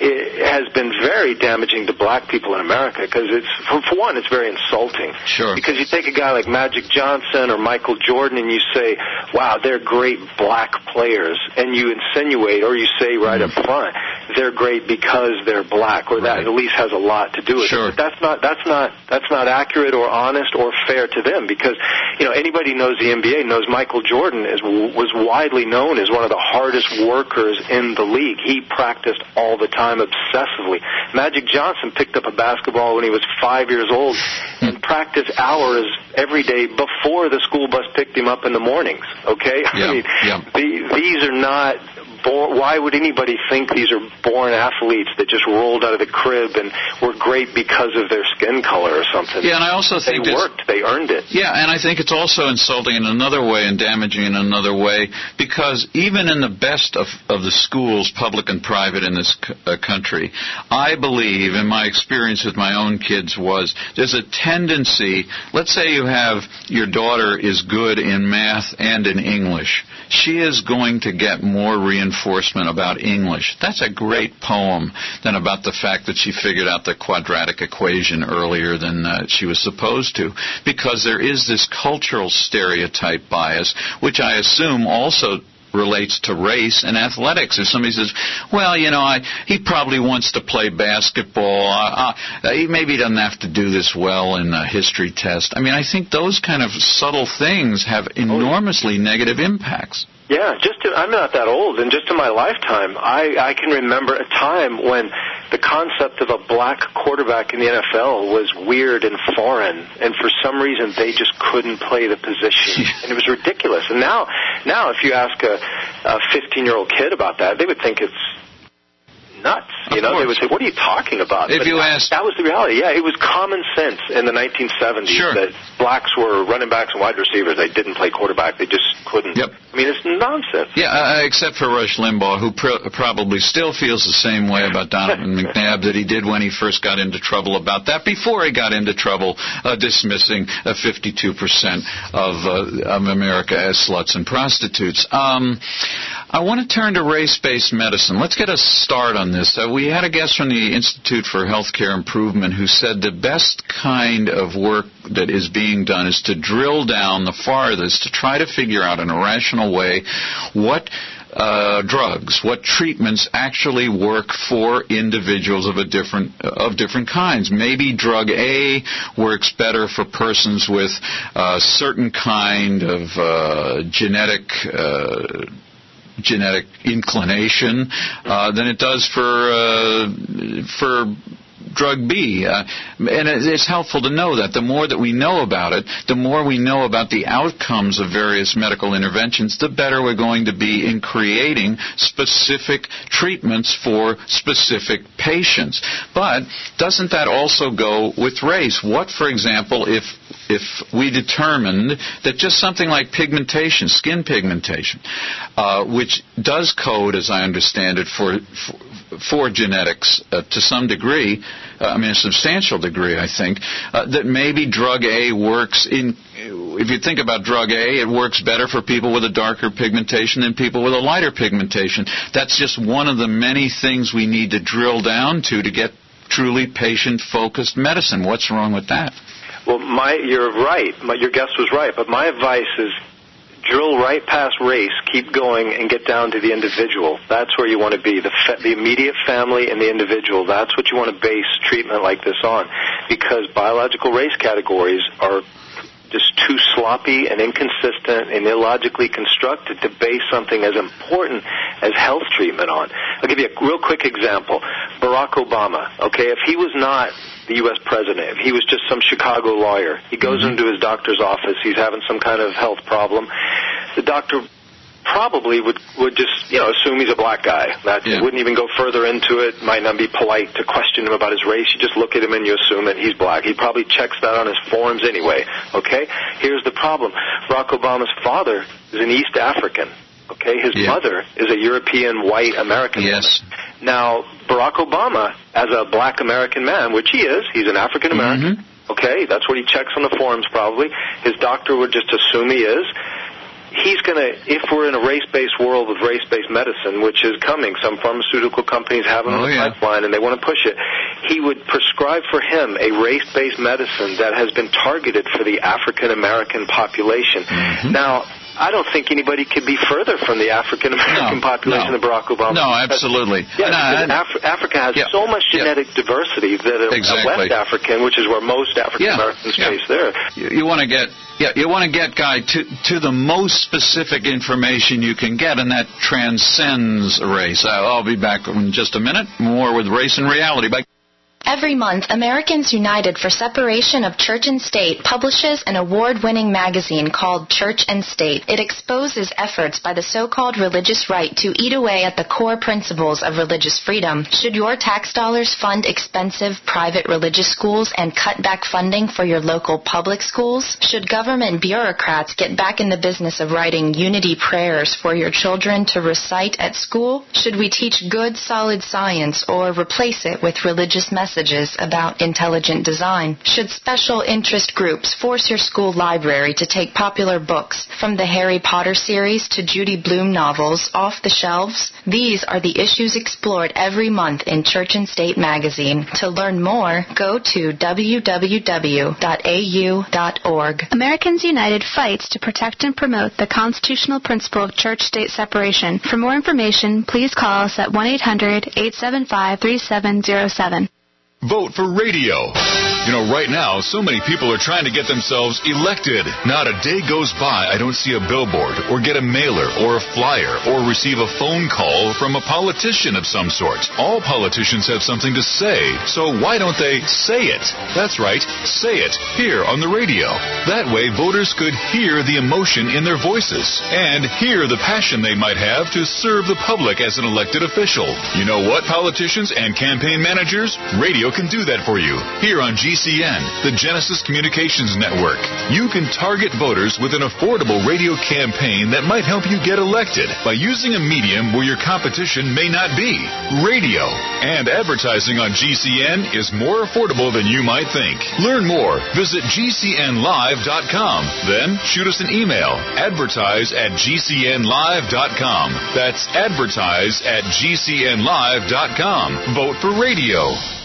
[SPEAKER 7] it has been very damaging to black people in America because it's, for, for one, it's very insulting.
[SPEAKER 6] Sure.
[SPEAKER 7] Because you take a guy like Magic Johnson or Michael Jordan and you say, wow, they're great black players, and you insinuate or you say right up mm-hmm. front, they're great because they're black, or that at least has a lot to do with
[SPEAKER 6] Sure.
[SPEAKER 7] it. But that's not that's not that's not accurate or honest or fair to them because you know anybody knows the NBA knows Michael Jordan is was widely known as one of the hardest workers in the league. He practiced all the time obsessively. Magic Johnson picked up a basketball when he was five years old and hmm. practiced hours every day before the school bus picked him up in the mornings. Okay, I mean
[SPEAKER 6] yeah.
[SPEAKER 7] the, these are not. Born, why would anybody think these are born athletes that just rolled out of the crib and were great because of their skin color or something?
[SPEAKER 6] Yeah, and I also think
[SPEAKER 7] they worked, they earned it.
[SPEAKER 6] Yeah, and I think it's also insulting in another way and damaging in another way because even in the best of, of the schools, public and private in this c- uh, country, I believe, in my experience with my own kids, was there's a tendency. Let's say you have your daughter is good in math and in English. She is going to get more reinforcement about English. That's a great poem than about the fact that she figured out the quadratic equation earlier than uh, she was supposed to, because there is this cultural stereotype bias, which I assume also relates to race and athletics. If somebody says, "Well, you know, I he probably wants to play basketball. Uh, uh, he maybe doesn't have to do this well in a history test." I mean, I think those kind of subtle things have enormously negative impacts.
[SPEAKER 7] Yeah, just to, I'm not that old, and just in my lifetime, I, I can remember a time when the concept of a black quarterback in the NFL was weird and foreign, and for some reason they just couldn't play the position, and it was ridiculous. And now, now if you ask a, a 15 year old kid about that, they would think it's nuts. You know, they would say, "What are you talking about?"
[SPEAKER 6] If
[SPEAKER 7] But
[SPEAKER 6] you
[SPEAKER 7] that,
[SPEAKER 6] asked-
[SPEAKER 7] that was the reality. Yeah, it was common sense in the 1970s
[SPEAKER 6] Sure.
[SPEAKER 7] that blacks were running backs and wide receivers. They didn't play quarterback. They just couldn't.
[SPEAKER 6] Yep.
[SPEAKER 7] I mean, it's nonsense.
[SPEAKER 6] Yeah, uh, except for Rush Limbaugh, who pr- probably still feels the same way about Donovan McNabb that he did when he first got into trouble about that. Before he got into trouble, uh, dismissing uh, 52% of uh, of America as sluts and prostitutes. Um, I want to turn to race-based medicine. Let's get a start on this. Uh, we had a guest from the Institute for Healthcare Improvement who said the best kind of work that is being done is to drill down the farthest to try to figure out in a rational way what uh, drugs, what treatments actually work for individuals of a different of different kinds. Maybe drug A works better for persons with a certain kind of uh, genetic. Genetic inclination uh, than it does for uh, for drug B. Uh, and it's helpful to know that. The more that we know about it, the more we know about the outcomes of various medical interventions, the better we're going to be in creating specific treatments for specific patients. But doesn't that also go with race? What, for example, if if we determined that just something like pigmentation, skin pigmentation, uh, which does code, as I understand it, for for, for genetics uh, to some degree, uh, I mean a substantial degree, I think, uh, that maybe drug A works in. If you think about drug A, it works better for people with a darker pigmentation than people with a lighter pigmentation. That's just one of the many things we need to drill down to to get truly patient-focused medicine. What's wrong with that?
[SPEAKER 7] Well, my you're right. My, your guest was right, but my advice is drill right past race, keep going, and get down to the individual. That's where you want to be. The fa- the immediate family and the individual. That's what you want to base treatment like this on, because biological race categories are just too sloppy and inconsistent and illogically constructed to base something as important as health treatment on. I'll give you a real quick example. Barack Obama, okay, if he was not the U.S. president, if he was just some Chicago lawyer, he goes mm-hmm. into his doctor's office, he's having some kind of health problem, the doctor probably would would just you know assume he's a black guy. That wouldn't even go further into it. Might not be polite to question him about his race. You just look at him and you assume that he's black. He probably checks that on his forms anyway. Okay. Here's the problem. Barack Obama's father is an East African. Okay. His mother is a European white American.
[SPEAKER 6] Yes.
[SPEAKER 7] Now Barack Obama, as a black American man, which he is, he's an African American. Okay, that's what he checks on the forms probably. His doctor would just assume he is he's going to, if we're in a race-based world with race-based medicine, which is coming, some pharmaceutical companies have it on
[SPEAKER 6] Oh,
[SPEAKER 7] the
[SPEAKER 6] yeah.
[SPEAKER 7] pipeline and they want to push it, he would prescribe for him a race-based medicine that has been targeted for the African American population.
[SPEAKER 6] Mm-hmm.
[SPEAKER 7] Now, I don't think anybody could be further from the African American
[SPEAKER 6] No,
[SPEAKER 7] population
[SPEAKER 6] no.
[SPEAKER 7] than Barack Obama.
[SPEAKER 6] No, absolutely.
[SPEAKER 7] Yeah,
[SPEAKER 6] uh,
[SPEAKER 7] Af- Africa has
[SPEAKER 6] yeah.
[SPEAKER 7] so much genetic diversity that a,
[SPEAKER 6] Exactly.
[SPEAKER 7] West African, which is where most African Americans
[SPEAKER 6] Yeah.
[SPEAKER 7] face there,
[SPEAKER 6] you, you want to get yeah you want to get guy to to the most specific information you can get and that transcends race Uh, i'll be back in just a minute more with race and reality Bye.
[SPEAKER 8] Every month, Americans United for Separation of Church and State publishes an award-winning magazine called Church and State. It exposes efforts by the so-called religious right to eat away at the core principles of religious freedom. Should your tax dollars fund expensive private religious schools and cut back funding for your local public schools? Should government bureaucrats get back in the business of writing unity prayers for your children to recite at school? Should we teach good, solid science or replace it with religious messages about intelligent design? Should special interest groups force your school library to take popular books from the Harry Potter series to Judy Blume novels off the shelves? These are the issues explored every month in Church and State magazine. To learn more, go to www.au.org.
[SPEAKER 9] Americans United fights to protect and promote the constitutional principle of church state separation. For more information, please call us at 1 800 875 3707.
[SPEAKER 12] Vote for radio. You know, right now, so many people are trying to get themselves elected. Not a day goes by I don't see a billboard, or get a mailer, or a flyer, or receive a phone call from a politician of some sort. All politicians have something to say, so why don't they say it? That's right, say it here on the radio. That way, voters could hear the emotion in their voices and hear the passion they might have to serve the public as an elected official. You know what, politicians and campaign managers? Radio can do that for you here on GCN, the Genesis Communications Network. You can target voters with an affordable radio campaign that might help you get elected by using a medium where your competition may not be radio. And advertising on GCN is more affordable than you might think. Learn more. Visit GCNlive.com. Then shoot us an email. Advertise at GCNlive.com. That's advertise at GCNlive.com. Vote for radio.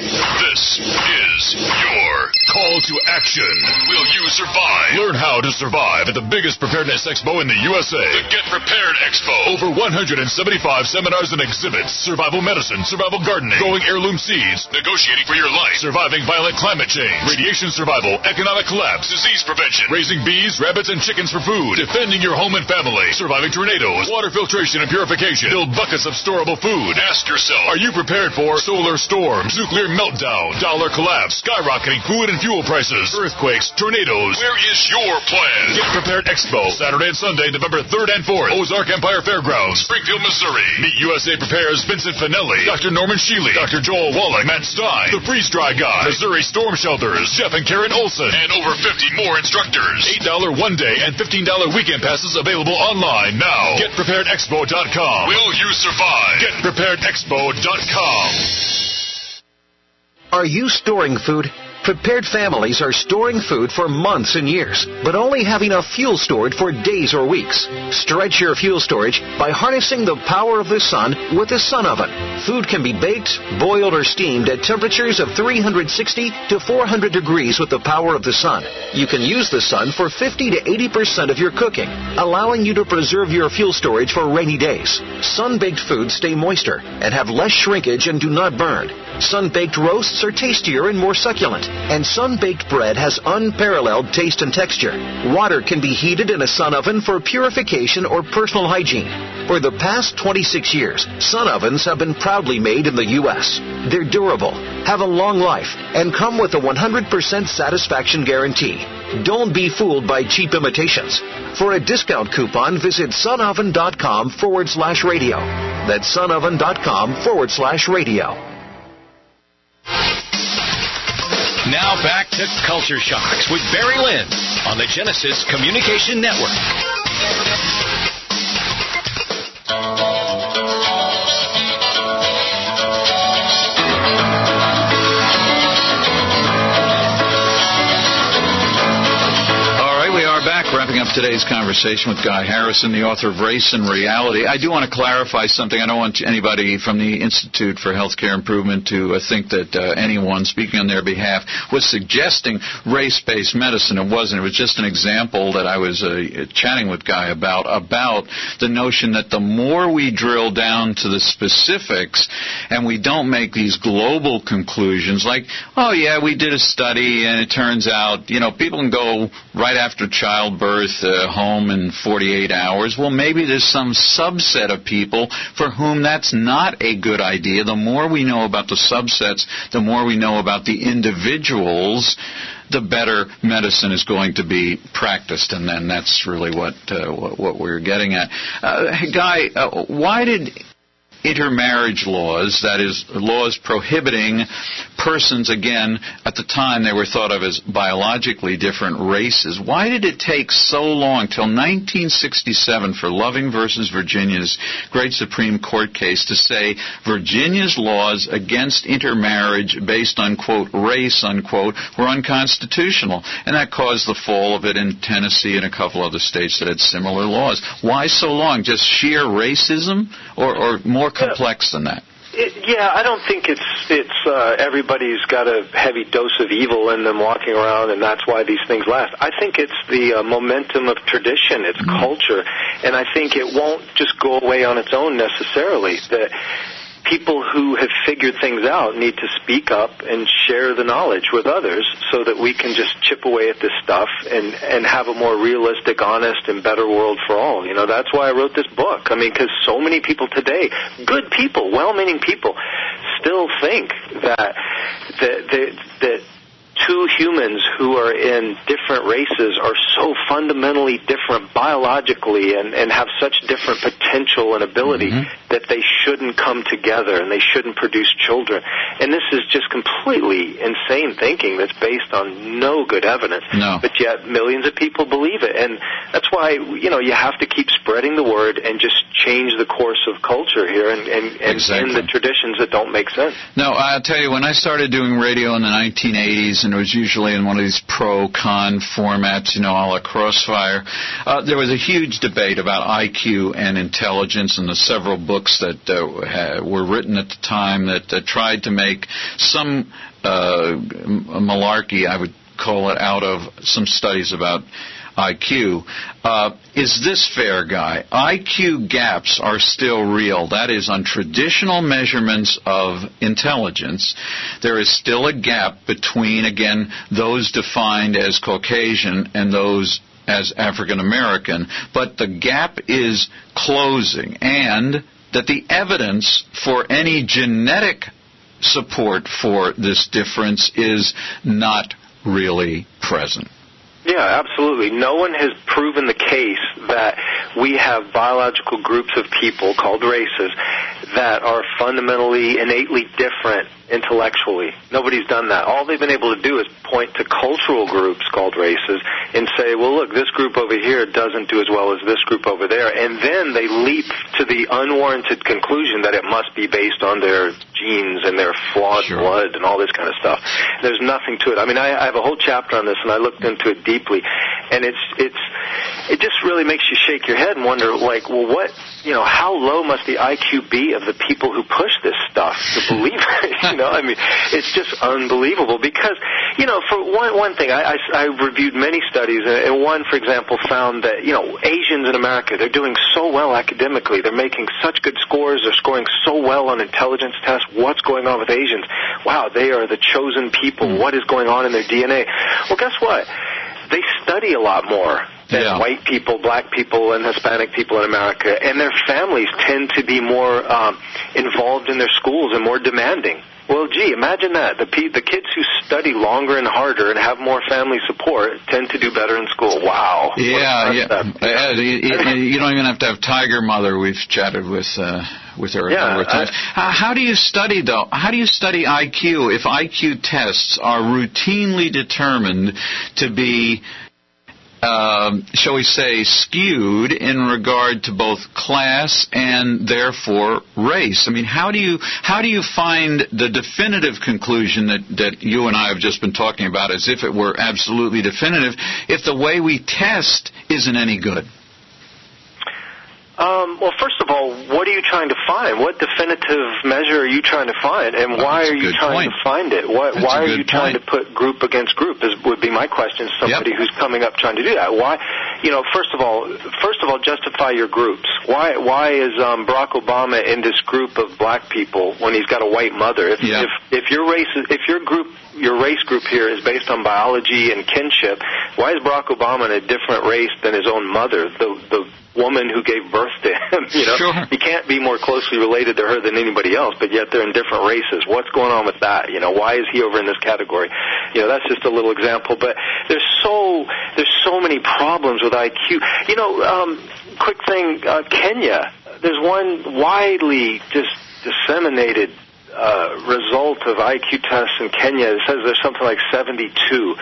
[SPEAKER 13] This is your call to action. Will you survive?
[SPEAKER 12] Learn how to survive at the biggest preparedness expo in the USA.
[SPEAKER 13] The Get Prepared Expo.
[SPEAKER 12] Over 175 seminars and exhibits. Survival medicine, survival gardening, growing heirloom seeds,
[SPEAKER 13] Negotiating for your life.
[SPEAKER 12] surviving violent climate change, radiation survival, economic collapse,
[SPEAKER 13] Disease prevention.
[SPEAKER 12] raising bees, rabbits, and chickens for food, defending your home and family, surviving tornadoes, water filtration and purification, build buckets of storable food.
[SPEAKER 13] Ask yourself.
[SPEAKER 12] Are you prepared for solar storms, nuclear meltdown, dollar collapse, skyrocketing food and fuel prices, earthquakes, tornadoes?
[SPEAKER 13] Where is your plan?
[SPEAKER 12] Get Prepared Expo, Saturday and Sunday, November 3rd and 4th, Ozark Empire Fairgrounds.
[SPEAKER 13] Springfield, Missouri.
[SPEAKER 12] Meet USA Prepares Vincent Finelli, Dr. Norman Shealy, Dr. Joel Wallach, Matt Stein, The Freeze Dry Guy, Missouri Storm Shelters, Jeff and Karen Olson,
[SPEAKER 13] And over 50 more instructors.
[SPEAKER 12] $8 one day and $15 weekend passes available online now. GetPreparedExpo.com.
[SPEAKER 13] Will you survive?
[SPEAKER 12] GetPreparedExpo.com.
[SPEAKER 11] Are you storing food? Prepared families are storing food for months and years, but only have enough fuel stored for days or weeks. Stretch your fuel storage by harnessing the power of the sun with a sun oven. Food can be baked, boiled, or steamed at temperatures of 360 to 400 degrees with the power of the sun. You can use the sun for 50 to 80% of your cooking, allowing you to preserve your fuel storage for rainy days. Sun-baked foods stay moister and have less shrinkage and do not burn. Sun-baked roasts are tastier and more succulent, and sun-baked bread has unparalleled taste and texture. Water can be heated in a sun oven for purification or personal hygiene. For the past 26 years, sun ovens have been proudly made in the U.S. They're durable, have a long life, and come with a 100% satisfaction guarantee. Don't be fooled by cheap imitations. For a discount coupon, visit sunoven.com forward slash radio. That's sunoven.com forward slash radio.
[SPEAKER 14] Now back to Culture Shocks with Barry Lynn on the Genesis Communication Network.
[SPEAKER 6] Wrapping up today's conversation with Guy Harrison, the author of Race and Reality. I do want to clarify something. I don't want anybody from the Institute for Healthcare Improvement to uh, think that uh, anyone speaking on their behalf was suggesting race-based medicine. It wasn't. It was just an example that I was uh, chatting with Guy about about the notion that the more we drill down to the specifics and we don't make these global conclusions, like, oh yeah, we did a study and it turns out, you know, people can go right after childbirth uh, home in 48 hours. Well, maybe there's some subset of people for whom that's not a good idea. The more we know about the subsets, the more we know about the individuals the better medicine is going to be practiced, and then that's really what uh, what, what, we're getting at. Uh, Guy, uh, why did intermarriage laws, that is, laws prohibiting persons, again, at the time they were thought of as biologically different races. Why did it take so long, till 1967, for Loving versus Virginia's great Supreme Court case to say Virginia's laws against intermarriage based on, quote, race, unquote, were unconstitutional? And that caused the fall of it in Tennessee and a couple other states that had similar laws. Why so long? Just sheer racism? Or, or more complex than that?
[SPEAKER 7] It, yeah, I don't think it's it's uh, everybody's got a heavy dose of evil in them walking around, and that's why these things last. I think it's the uh, momentum of tradition, it's mm-hmm. culture, and I think it won't just go away on its own necessarily. That people who have figured things out need to speak up and share the knowledge with others so that we can just chip away at this stuff and and have a more realistic, honest, and better world for all. You know, that's why I wrote this book. I mean, because so many people today, good people, well-meaning people, still think that that that, that two humans who are in different races are so fundamentally different biologically and, and have such different potential and ability mm-hmm. that they shouldn't come together and they shouldn't produce children. And this is just completely insane thinking that's based on no good evidence.
[SPEAKER 6] No.
[SPEAKER 7] But yet millions of people believe it. And that's why, you know, you have to keep spreading the word and just change the course of culture here and, and, and
[SPEAKER 6] exactly.
[SPEAKER 7] end the traditions that don't make sense.
[SPEAKER 6] No, I'll tell you, when I started doing radio in the 1980s and it was usually in one of these pro-con formats, you know, a la Crossfire. Uh, there was a huge debate about IQ and intelligence, and the several books that uh, were written at the time that uh, tried to make some uh, malarkey, I would call it, out of some studies about IQ. Uh, is this fair, Guy? IQ gaps are still real. That is, on traditional measurements of intelligence, there is still a gap between, again, those defined as Caucasian and those as African American, but the gap is closing, and that the evidence for any genetic support for this difference is not really present.
[SPEAKER 7] Yeah, absolutely. No one has proven the case that we have biological groups of people called races that are fundamentally, innately different intellectually. Nobody's done that. All they've been able to do is point to cultural groups called races and say, well, look, this group over here doesn't do as well as this group over there. And then they leap to the unwarranted conclusion that it must be based on their genes and their flawed
[SPEAKER 6] sure.
[SPEAKER 7] blood and all this kind of stuff. There's nothing to it. I mean, I, I have a whole chapter on this, and I looked into it deeply, and it's it's it just really makes you shake your head and wonder, like, well, what you know, how low must the IQ be of the people who push this stuff to believe it? you know, I mean, it's just unbelievable because, you know, for one one thing, I, I, I reviewed many studies, and one, for example, found that you know Asians in America they're doing so well academically, they're making such good scores, they're scoring so well on intelligence tests. What's going on with Asians? Wow, they are the chosen people.
[SPEAKER 6] Hmm.
[SPEAKER 7] What is going on in their DNA? Well, guess what? They study a lot more than
[SPEAKER 6] Yeah.
[SPEAKER 7] white people, black people, and Hispanic people in America, and their families tend to be more um, involved in their schools and more demanding. Well, gee, imagine that. The pe- the kids who study longer and harder and have more family support tend to do better in school. Wow.
[SPEAKER 6] Yeah, yeah.
[SPEAKER 7] concept.
[SPEAKER 6] Uh, you, you- you don't even have to have Tiger Mother. We've chatted with uh, with her a
[SPEAKER 7] Yeah,
[SPEAKER 6] number of times. how, how do you study though? How do you study IQ if IQ tests are routinely determined to be um, shall we say, skewed in regard to both class and therefore race. I mean, how do you how do you find the definitive conclusion that that you and I have just been talking about, as if it were absolutely definitive, if the way we test isn't any good?
[SPEAKER 7] Um, well, first of all, what are you trying to find? What definitive measure are you trying to find, and why are you trying
[SPEAKER 6] point.
[SPEAKER 7] to find it? Why, why are you trying to put group against group? Is, would be my question. to Somebody who's coming up trying to do that. Why? You know, first of all, first of all, justify your groups. Why? Why is um, Barack Obama in this group of black people when he's got a white mother? If
[SPEAKER 6] Yeah.
[SPEAKER 7] if if your race, is- if your group your race group here is based on biology and kinship. Why is Barack Obama in a different race than his own mother, the the woman who gave birth to him? You know,
[SPEAKER 6] Sure.
[SPEAKER 7] he can't be more closely related to her than anybody else, but yet they're in different races. What's going on with that? You know, why is he over in this category? You know, that's just a little example, but there's so there's so many problems with IQ. You know, um, quick thing, uh, Kenya. There's one widely just disseminated uh, result of IQ tests in Kenya. It says there's something like 72,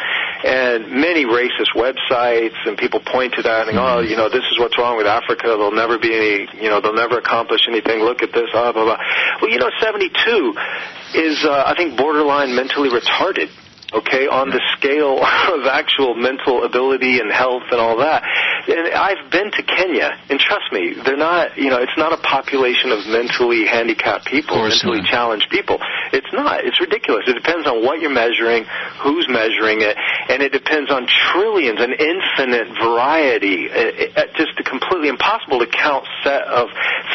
[SPEAKER 7] and many racist websites and people point to that and go, oh, you know, this is what's wrong with Africa. There'll never be any, you know, they'll never accomplish anything. Look at this, blah blah blah. Well, you know, 72 is, uh, I think, borderline mentally retarded okay, on the scale of actual mental ability and health and all that. And I've been to Kenya, and trust me, they're not, you know, it's not a population of mentally handicapped people, mentally
[SPEAKER 6] not.
[SPEAKER 7] challenged people. It's not. It's ridiculous. It depends on what you're measuring, who's measuring it, and it depends on trillions, an infinite variety, uh, uh, just a completely impossible to count set of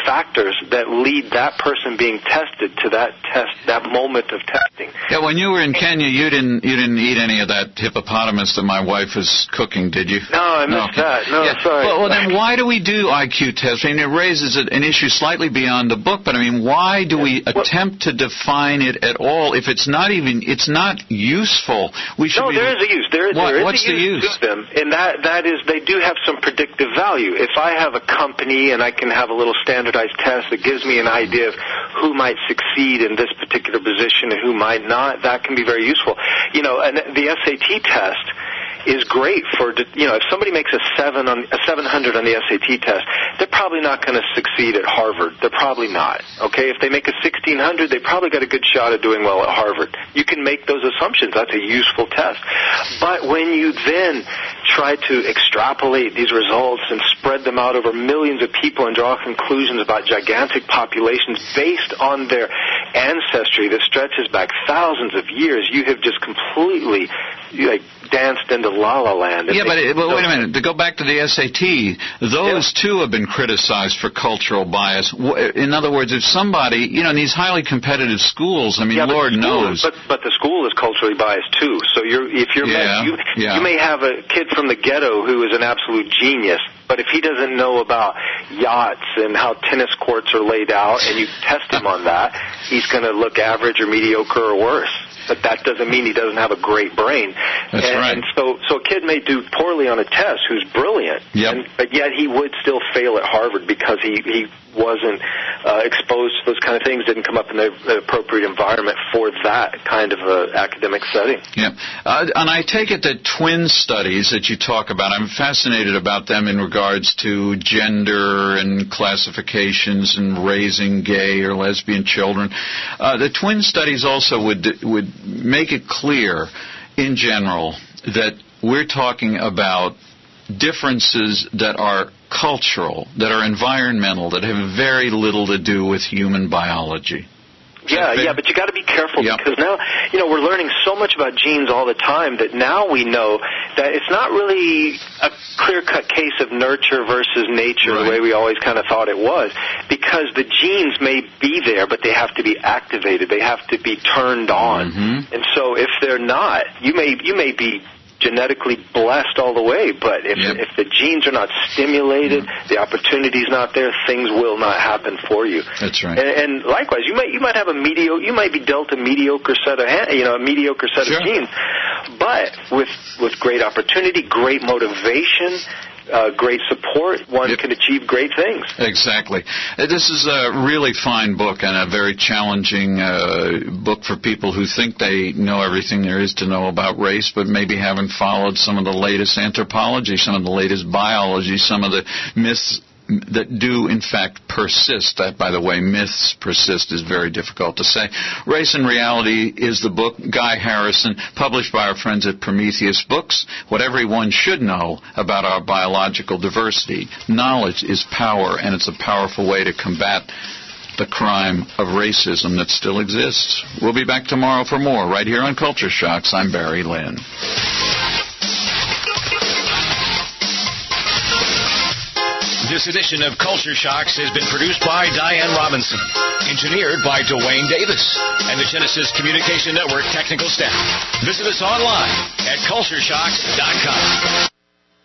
[SPEAKER 7] factors that lead that person being tested to that test, that moment of testing.
[SPEAKER 6] Yeah, when you were in Kenya, you didn't you didn't eat any of that hippopotamus that my wife is cooking, did you?
[SPEAKER 7] No, I missed
[SPEAKER 6] okay.
[SPEAKER 7] that. No,
[SPEAKER 6] Yeah.
[SPEAKER 7] sorry.
[SPEAKER 6] Well, well, then why do we do IQ tests? I mean, it raises an issue slightly beyond the book, but I mean, why do we attempt to define it at all if it's not even it's not useful? We should
[SPEAKER 7] no,
[SPEAKER 6] be.
[SPEAKER 7] there is a use. There is,
[SPEAKER 6] What-
[SPEAKER 7] there is
[SPEAKER 6] what's the
[SPEAKER 7] use,
[SPEAKER 6] use?
[SPEAKER 7] to them, and that that is they do have some predictive value. If I have a company and I can have a little standardized test that gives me an idea of who might succeed in this particular position and who might not, that can be very useful. You know, and the SAT test is great for you know if somebody makes a seven on a 700 on the SAT test, they're probably not going to succeed at Harvard. They're probably not. Okay, if they make a 1600, they probably got a good shot at doing well at Harvard. You can make those assumptions. That's a useful test. But when you then try to extrapolate these results and spread them out over millions of people and draw conclusions about gigantic populations based on their ancestry that stretches back thousands of years, you have just completely like danced into la la land.
[SPEAKER 6] Yeah, but, it, but wait a minute. To go back to the SAT, those too have been criticized for cultural bias. In other words, if somebody, you know, in these highly competitive schools, I mean,
[SPEAKER 7] Yeah,
[SPEAKER 6] Lord knows.
[SPEAKER 7] is- but but the school is culturally biased too. So you're if you're
[SPEAKER 6] Yeah,
[SPEAKER 7] you
[SPEAKER 6] yeah.
[SPEAKER 7] you may have a kid from the ghetto who is an absolute genius, but if he doesn't know about yachts and how tennis courts are laid out, and you test him on that, he's going to look average or mediocre or worse. But that doesn't mean he doesn't have a great brain.
[SPEAKER 6] That's
[SPEAKER 7] and,
[SPEAKER 6] right.
[SPEAKER 7] And so, so a kid may do poorly on a test who's brilliant,
[SPEAKER 6] Yep.
[SPEAKER 7] and, but yet he would still fail at Harvard because he he wasn't uh, exposed to those kind of things, didn't come up in the, the appropriate environment for that kind of a academic setting.
[SPEAKER 6] Yeah, uh, and I take it that twin studies that you talk about, I'm fascinated about them in regards to gender and classifications and raising gay or lesbian children. Uh, the twin studies also would would make it clear, in general, that we're talking about differences that are cultural, that are environmental, that have very little to do with human biology.
[SPEAKER 7] Yeah, yeah, but you got to be careful because now, you know, we're learning so much about genes all the time that now we know that it's not really a clear-cut case of nurture versus nature the way we always kind of thought it was because the genes may be there but they have to be activated, they have to be turned on. Mm-hmm. And so if they're not, you may you may be genetically blessed all the way, but if if the genes are not stimulated, the opportunity's not there, things will not happen for you.
[SPEAKER 6] That's right.
[SPEAKER 7] And, and likewise, you might you might have a mediocre, you might be dealt a mediocre set of you know a mediocre set
[SPEAKER 6] Sure.
[SPEAKER 7] of genes, but with with great opportunity, great motivation, uh, great support, one can achieve great things.
[SPEAKER 6] Exactly. Uh, This is a really fine book and a very challenging uh, book for people who think they know everything there is to know about race, but maybe haven't followed some of the latest anthropology, some of the latest biology, some of the myths that do in fact persist. That, by the way, myths persist is very difficult to say. Race and Reality is the book, Guy Harrison, published by our friends at Prometheus Books. What everyone should know about our biological diversity. Knowledge is power, and it's a powerful way to combat the crime of racism that still exists. We'll be back tomorrow for more right here on Culture Shocks. I'm Barry Lynn.
[SPEAKER 5] This edition of Culture Shocks has been produced by Diane Robinson, engineered by Dwayne Davis, and the Genesis Communication Network technical staff. Visit us online at cultureshocks.com.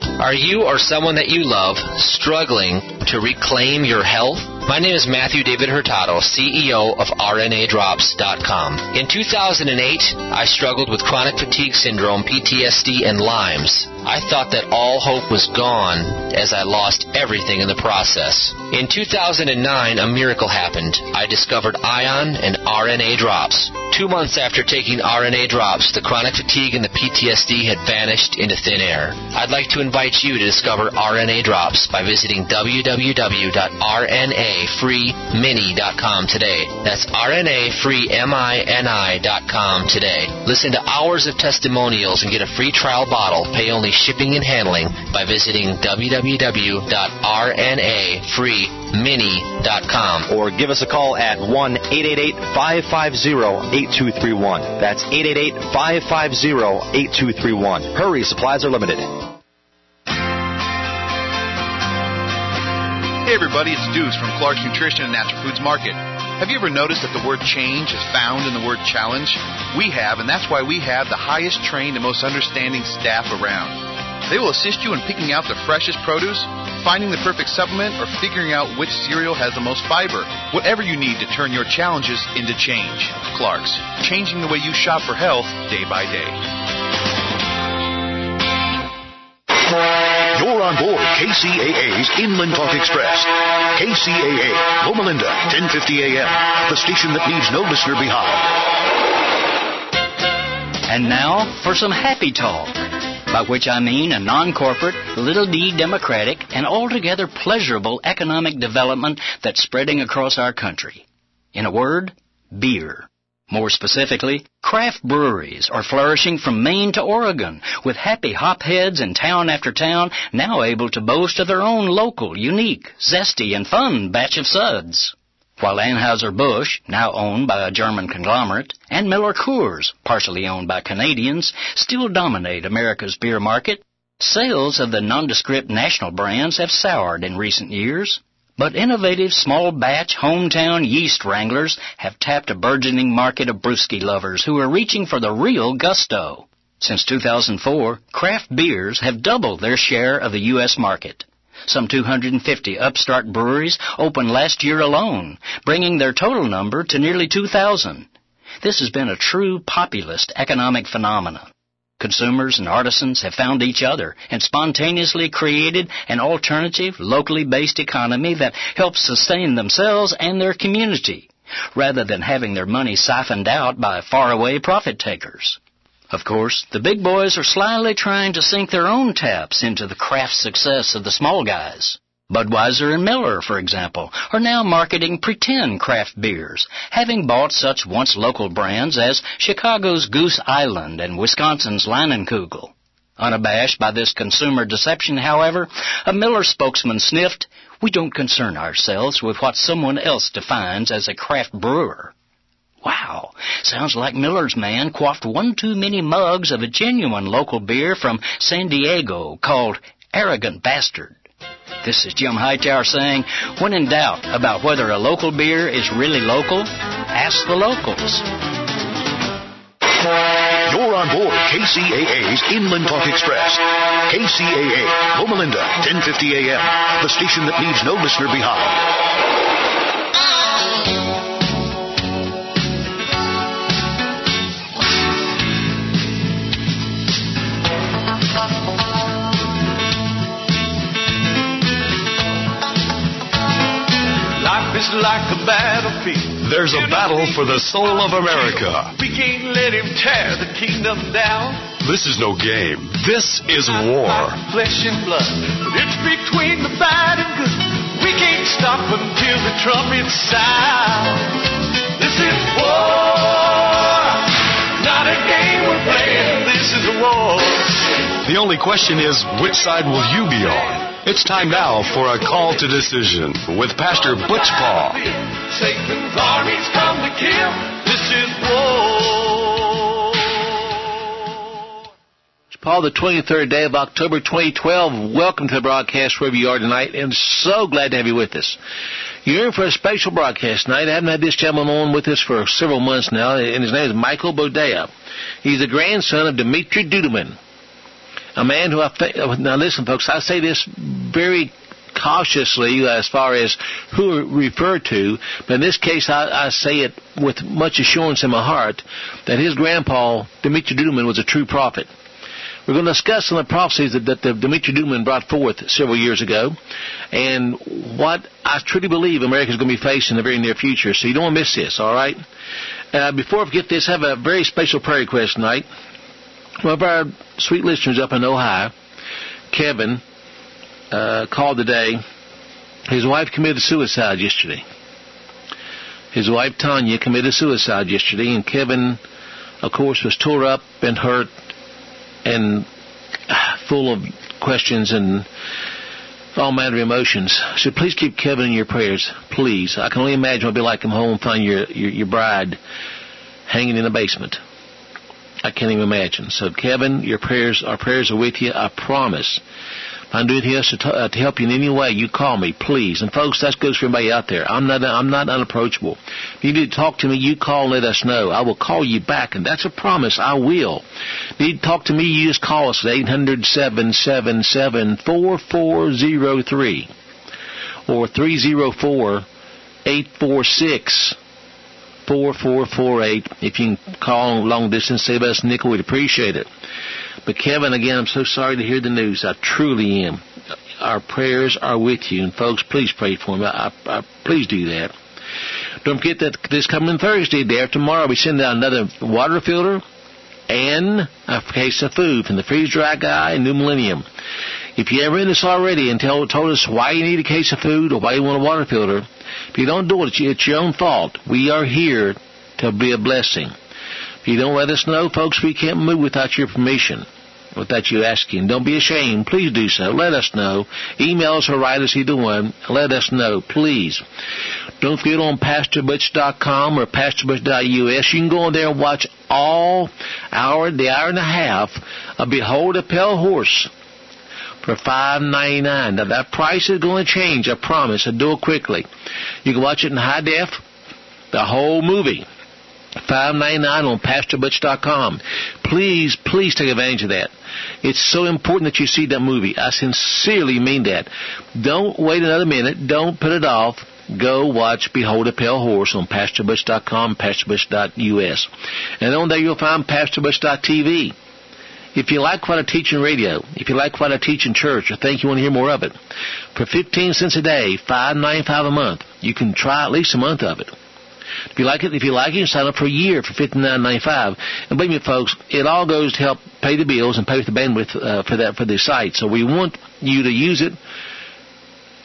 [SPEAKER 15] Are you or someone that you love struggling to reclaim your health? My name is Matthew David Hurtado, CEO of RNADrops.com. In 2008, I struggled with chronic fatigue syndrome, PTSD, and Lyme's. I thought that all hope was gone as I lost everything in the process. In 2009, a miracle happened. I discovered Ion and RNA drops. Two months after taking RNA drops, the chronic fatigue and the PTSD had vanished into thin air. I'd like to invite you to discover RNA drops by visiting www.rnafreemini.com today. That's rnafreemini.com today. Listen to hours of testimonials and get a free trial bottle. Pay only shipping and handling by visiting www.rnafreemini.com
[SPEAKER 16] or give us a call at 1-888-550-8231. That's 888-550-8231. Hurry, supplies are limited.
[SPEAKER 17] Hey everybody, it's Deuce from Clark's Nutrition and Natural Foods Market. Have you ever noticed that the word change is found in the word challenge? We have, and that's why we have the highest trained and most understanding staff around. They will assist you in picking out the freshest produce, finding the perfect supplement, or figuring out which cereal has the most fiber. Whatever you need to turn your challenges into change. Clark's, changing the way you shop for health day by day.
[SPEAKER 13] You're on board KCAA's Inland Talk Express. KCAA, Loma Linda, 1050 AM, the station that leaves no listener behind.
[SPEAKER 18] And now for some happy talk, by which I mean a non corporate, little d democratic, and altogether pleasurable economic development that's spreading across our country. In a word, beer. More specifically, craft breweries are flourishing from Maine to Oregon, with happy hopheads in town after town now able to boast of their own local, unique, zesty, and fun batch of suds. While Anheuser-Busch, now owned by a German conglomerate, and Miller Coors, partially owned by Canadians, still dominate America's beer market, sales of the nondescript national brands have soured in recent years. But innovative small batch hometown yeast wranglers have tapped a burgeoning market of brewski lovers who are reaching for the real gusto. Since 2004, craft beers have doubled their share of the U.S. market. Some 250 upstart breweries opened last year alone, bringing their total number to nearly 2,000. This has been a true populist economic phenomenon. Consumers and artisans have found each other and spontaneously created an alternative, locally based economy that helps sustain themselves and their community, rather than having their money siphoned out by faraway profit takers. Of course, the big boys are slyly trying to sink their own taps into the craft success of the small guys. Budweiser and Miller, for example, are now marketing pretend craft beers, having bought such once local brands as Chicago's Goose Island and Wisconsin's Leinenkugel. Unabashed by this consumer deception, however, a Miller spokesman sniffed, We don't concern ourselves with what someone else defines as a craft brewer. Wow, sounds like Miller's man quaffed one too many mugs of a genuine local beer from San Diego called Arrogant Bastard. This is Jim Hightower saying, when in doubt about whether a local beer is really local, ask the locals.
[SPEAKER 12] You're on board KCAA's Inland Talk Express. KCAA, Loma Linda, 1050 AM, the station that leaves no listener behind.
[SPEAKER 19] Is like a battlefield.
[SPEAKER 12] There's a battle for the soul of America.
[SPEAKER 19] We can't let him tear the kingdom down.
[SPEAKER 12] This is no game. This is war.
[SPEAKER 19] Flesh and blood. It's between the bad and good. We can't stop until the trumpet sound. This is war. Not a game we're playing. This is a war.
[SPEAKER 12] The only question is, which side will you be on? It's time now for a call to decision with Pastor Butch Paul.
[SPEAKER 19] Satan's armies come to kill. This is war.
[SPEAKER 20] Paul, the 23rd day of October 2012. Welcome to the broadcast wherever you are tonight, and so glad to have you with us. You're in for a special broadcast tonight. I haven't had this gentleman on with us for several months now, and his name is Michael Boldea. He's the grandson of Dimitri Duduman, a man who I think. Now, listen, folks, I say this very cautiously as far as who referred to, but in this case, I, I say it with much assurance in my heart that his grandpa, Dmitri Duduman, was a true prophet. We're going to discuss some of the prophecies that, that the Dmitri Duduman brought forth several years ago, and what I truly believe America is going to be facing in the very near future. So you don't want to miss this, all right? Uh, before I forget this, have a very special prayer request tonight. One of our sweet listeners up in Ohio, Kevin, uh, called today. His wife committed suicide yesterday. His wife Tanya committed suicide yesterday, and Kevin, of course, was tore up and hurt and ah, full of questions and all manner of emotions. So please keep Kevin in your prayers, please. I can only imagine what it'd be like come home and find your, your your bride hanging in the basement. I can't even imagine. So Kevin, your prayers, our prayers are with you. I promise. If I'm doing this to, t- uh, to help you in any way, you call me, please. And folks, that goes for everybody out there. I'm not, I'm not unapproachable. If you need to talk to me, you call let us know. I will call you back, and that's a promise. I will. Need to talk to me, you just call us at 800-777-4403 or 304-846 4448. If you can call long distance, save us a nickel, we'd appreciate it. But Kevin, again, I'm so sorry to hear the news. I truly am. Our prayers are with you, and folks, please pray for him. I, I, please do that. Don't forget that this coming Thursday, day after tomorrow, we send out another water filter and a case of food from the freeze dry guy and New Millennium. If you ever in this already and tell, told us why you need a case of food or why you want a water filter, if you don't do it, it's your own fault. We are here to be a blessing. If you don't let us know, folks, we can't move without your permission, without you asking. Don't be ashamed. Please do so. Let us know. Email us or write us either one. Let us know, please. Don't forget on PastorButch.com or PastorButch.us. You can go on there and watch all hour, the hour and a half of Behold a Pale Horse for five ninety nine. Now that price is going to change. I promise. I do it quickly. You can watch it in high def, the whole movie. Five ninety nine on PastorButch.com. Please, please take advantage of that. It's so important that you see that movie. I sincerely mean that. Don't wait another minute. Don't put it off. Go watch Behold a Pale Horse on PastorButch.com, PastorButch.us. And on there you'll find PastorButch.tv. If you like what I teach in radio, if you like what I teach in church, or think you want to hear more of it, for 15 cents a day, five ninety five a month, you can try at least a month of it. If you like it, if you like it, you can sign up for a year for fifty nine ninety five. And believe me, folks, it all goes to help pay the bills and pay the bandwidth uh, for that for the site. So we want you to use it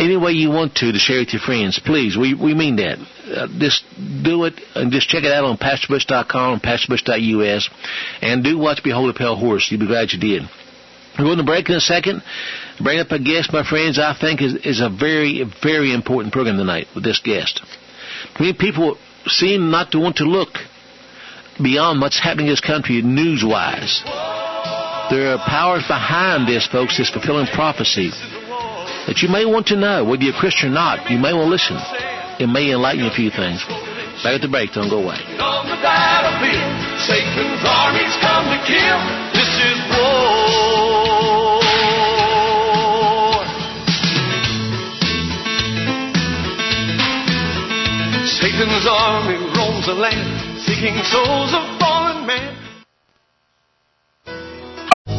[SPEAKER 20] any way you want to to share with your friends. Please, we we mean that. Uh, just do it and just check it out on PastorButch.com and PastorButch.us, and do watch Behold a Pale Horse. You'll be glad you did. We're going to break in a second. Bring up a guest, my friends. I think is is a very very important program tonight with this guest. Many people seem not to want to look beyond what's happening in this country news wise. There are powers behind this, folks, this fulfilling prophecy that you may want to know, whether you're a Christian or not. You may want to listen. It may enlighten you a few things. Back at the break, don't go away.
[SPEAKER 19] On the battlefield, Satan's armies come to kill. This is war. Satan's army roams the land, seeking souls of fallen man.